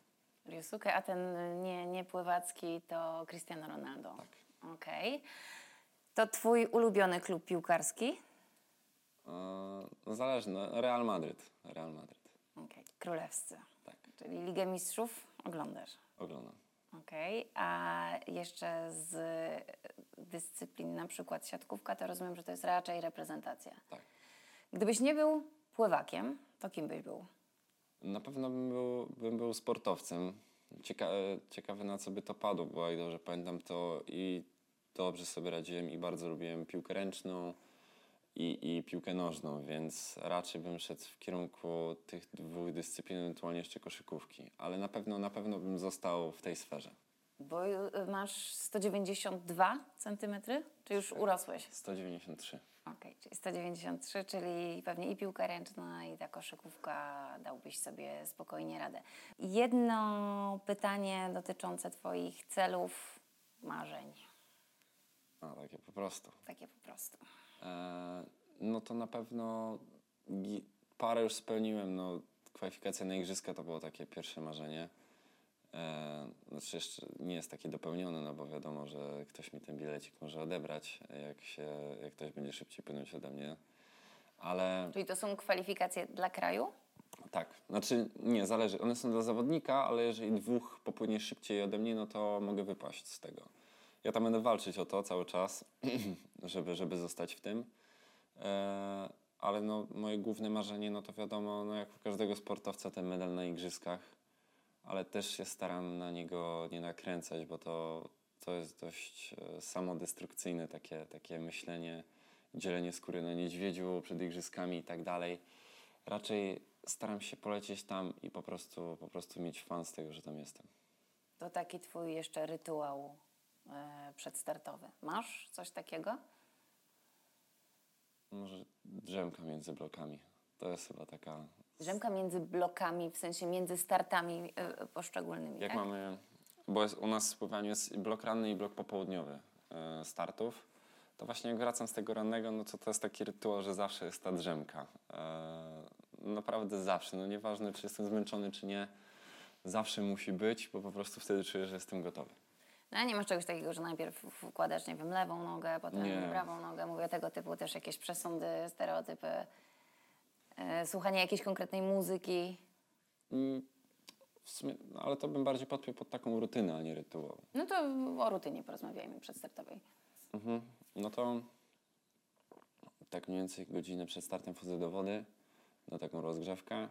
Ryosuke, a ten nie, nie pływacki to Cristiano Ronaldo. Tak. Okej. To twój ulubiony klub piłkarski? Eee, No zależy, no Real Madryt. Real Madryt, Okej. Królewscy. tak, Czyli Ligę Mistrzów oglądasz. oglądam. Okej. A jeszcze z dyscyplin, na przykład siatkówka, to rozumiem, że to jest raczej reprezentacja. Tak. Gdybyś nie był pływakiem, to kim byś był? Na pewno bym był, bym był sportowcem. Cieka e, ciekawe na co by to padło, bo jak dobrze pamiętam to i dobrze sobie radziłem i bardzo lubiłem piłkę ręczną i, i piłkę nożną, więc raczej bym szedł w kierunku tych dwóch dyscyplin, ewentualnie jeszcze koszykówki. Ale na pewno, na pewno bym został w tej sferze. Bo y, masz 192 centymetry, czy już urosłeś? 193. Okej, czyli 193, czyli pewnie i piłka ręczna, i ta koszykówka dałbyś sobie spokojnie radę. Jedno pytanie dotyczące Twoich celów, marzeń, A, takie po prostu. takie po prostu. E, no to na pewno parę już spełniłem. No, kwalifikacja na Igrzyska to było takie pierwsze marzenie. E, znaczy jeszcze nie jest takie dopełnione, no bo wiadomo, że ktoś mi ten bilecik może odebrać, jak, się, jak ktoś będzie szybciej płynąć ode mnie. Ale Czyli to są kwalifikacje dla kraju? tak, znaczy nie, zależy. One są dla zawodnika, ale jeżeli dwóch popłynie szybciej ode mnie, no to mogę wypaść z tego. Ja tam będę walczyć o to cały czas, żeby, żeby zostać w tym. E, ale no, moje główne marzenie, no to wiadomo, no jak u każdego sportowca, ten medal na igrzyskach, ale też się staram na niego nie nakręcać, bo to, to jest dość e, samodestrukcyjne takie, takie myślenie, dzielenie skóry na niedźwiedziu przed igrzyskami i tak dalej. Raczej staram się polecieć tam i po prostu, po prostu mieć fan z tego, że tam jestem. To taki Twój jeszcze rytuał e, przedstartowy. Masz coś takiego? Może drzemka między blokami. To jest chyba taka. Drzemka między blokami, w sensie między startami e, poszczególnymi, Jak tak? mamy. Bo jest, u nas w pływaniu jest blok ranny i blok popołudniowy e, startów. To właśnie jak wracam z tego rannego, no to to jest taki rytuał, że zawsze jest ta drzemka. E, naprawdę zawsze. No nieważne, czy jestem zmęczony, czy nie. Zawsze musi być, bo po prostu wtedy czuję, że jestem gotowy. No, nie masz czegoś takiego, że najpierw wkładasz, nie wiem, lewą nogę, potem Nie. prawą nogę. Mówię tego typu też jakieś przesądy, stereotypy. E, słuchanie jakiejś konkretnej muzyki. Mm, W sumie, no ale to bym bardziej podpiął pod taką rutynę, a nie rytuał. No to o rutynie porozmawiajmy przedstartowej. Mhm. No to tak mniej więcej godzinę przed startem wchodzę do wody, na taką rozgrzewkę.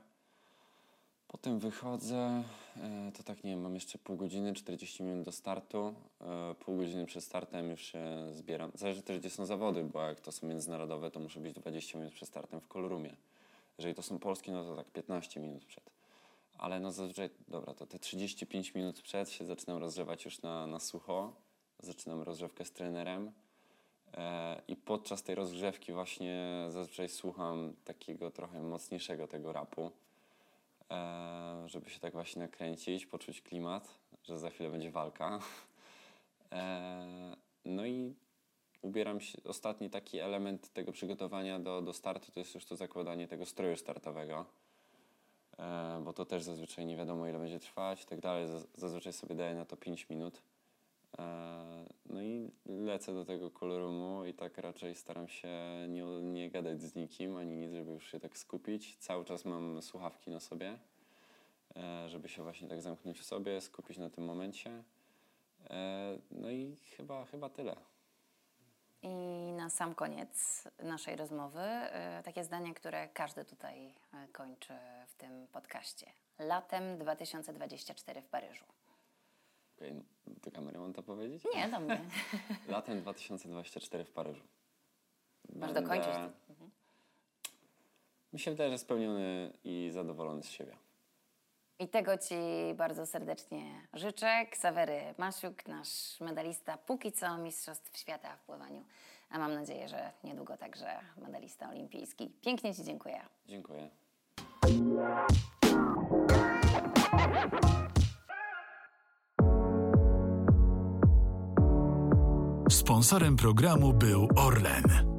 Potem wychodzę, e, to tak nie wiem, mam jeszcze pół godziny, 40 minut do startu. E, pół godziny przed startem już się zbieram. Zależy też, gdzie są zawody, bo jak to są międzynarodowe, to muszę być 20 minut przed startem w kolorumie. Jeżeli to są polskie, no to tak 15 minut przed. Ale no zazwyczaj, dobra, to te 35 minut przed się zaczynam rozgrzewać już na, na sucho. Zaczynam rozgrzewkę z trenerem. E, I podczas tej rozgrzewki właśnie zazwyczaj słucham takiego trochę mocniejszego tego rapu, e, żeby się tak właśnie nakręcić, poczuć klimat, że za chwilę będzie walka. E, no i ubieram się, ostatni taki element tego przygotowania do, do startu to jest już to zakładanie tego stroju startowego, bo to też zazwyczaj nie wiadomo ile będzie trwać i tak dalej. Zazwyczaj sobie daję na to 5 minut. No i lecę do tego kolorumu i tak raczej staram się nie, nie gadać z nikim ani nic, żeby już się tak skupić. Cały czas mam słuchawki na sobie, e, żeby się właśnie tak zamknąć w sobie, skupić na tym momencie. E, no i chyba, chyba tyle. I na sam koniec naszej rozmowy e, takie zdanie, które każdy tutaj kończy w tym podcaście. Latem 2024 w Paryżu. Okay, no, do kamery mam to powiedzieć? Nie, do mnie. Latem 2024 w Paryżu. Masz Będę... dokończyć. Mhm. Mi się wydaje, że spełniony i zadowolony z siebie. I tego Ci bardzo serdecznie życzę. Ksawery Masiuk, nasz medalista póki co Mistrzostw Świata w pływaniu. A mam nadzieję, że niedługo także medalista olimpijski. Pięknie Ci dziękuję. Dziękuję. Sponsorem programu był Orlen.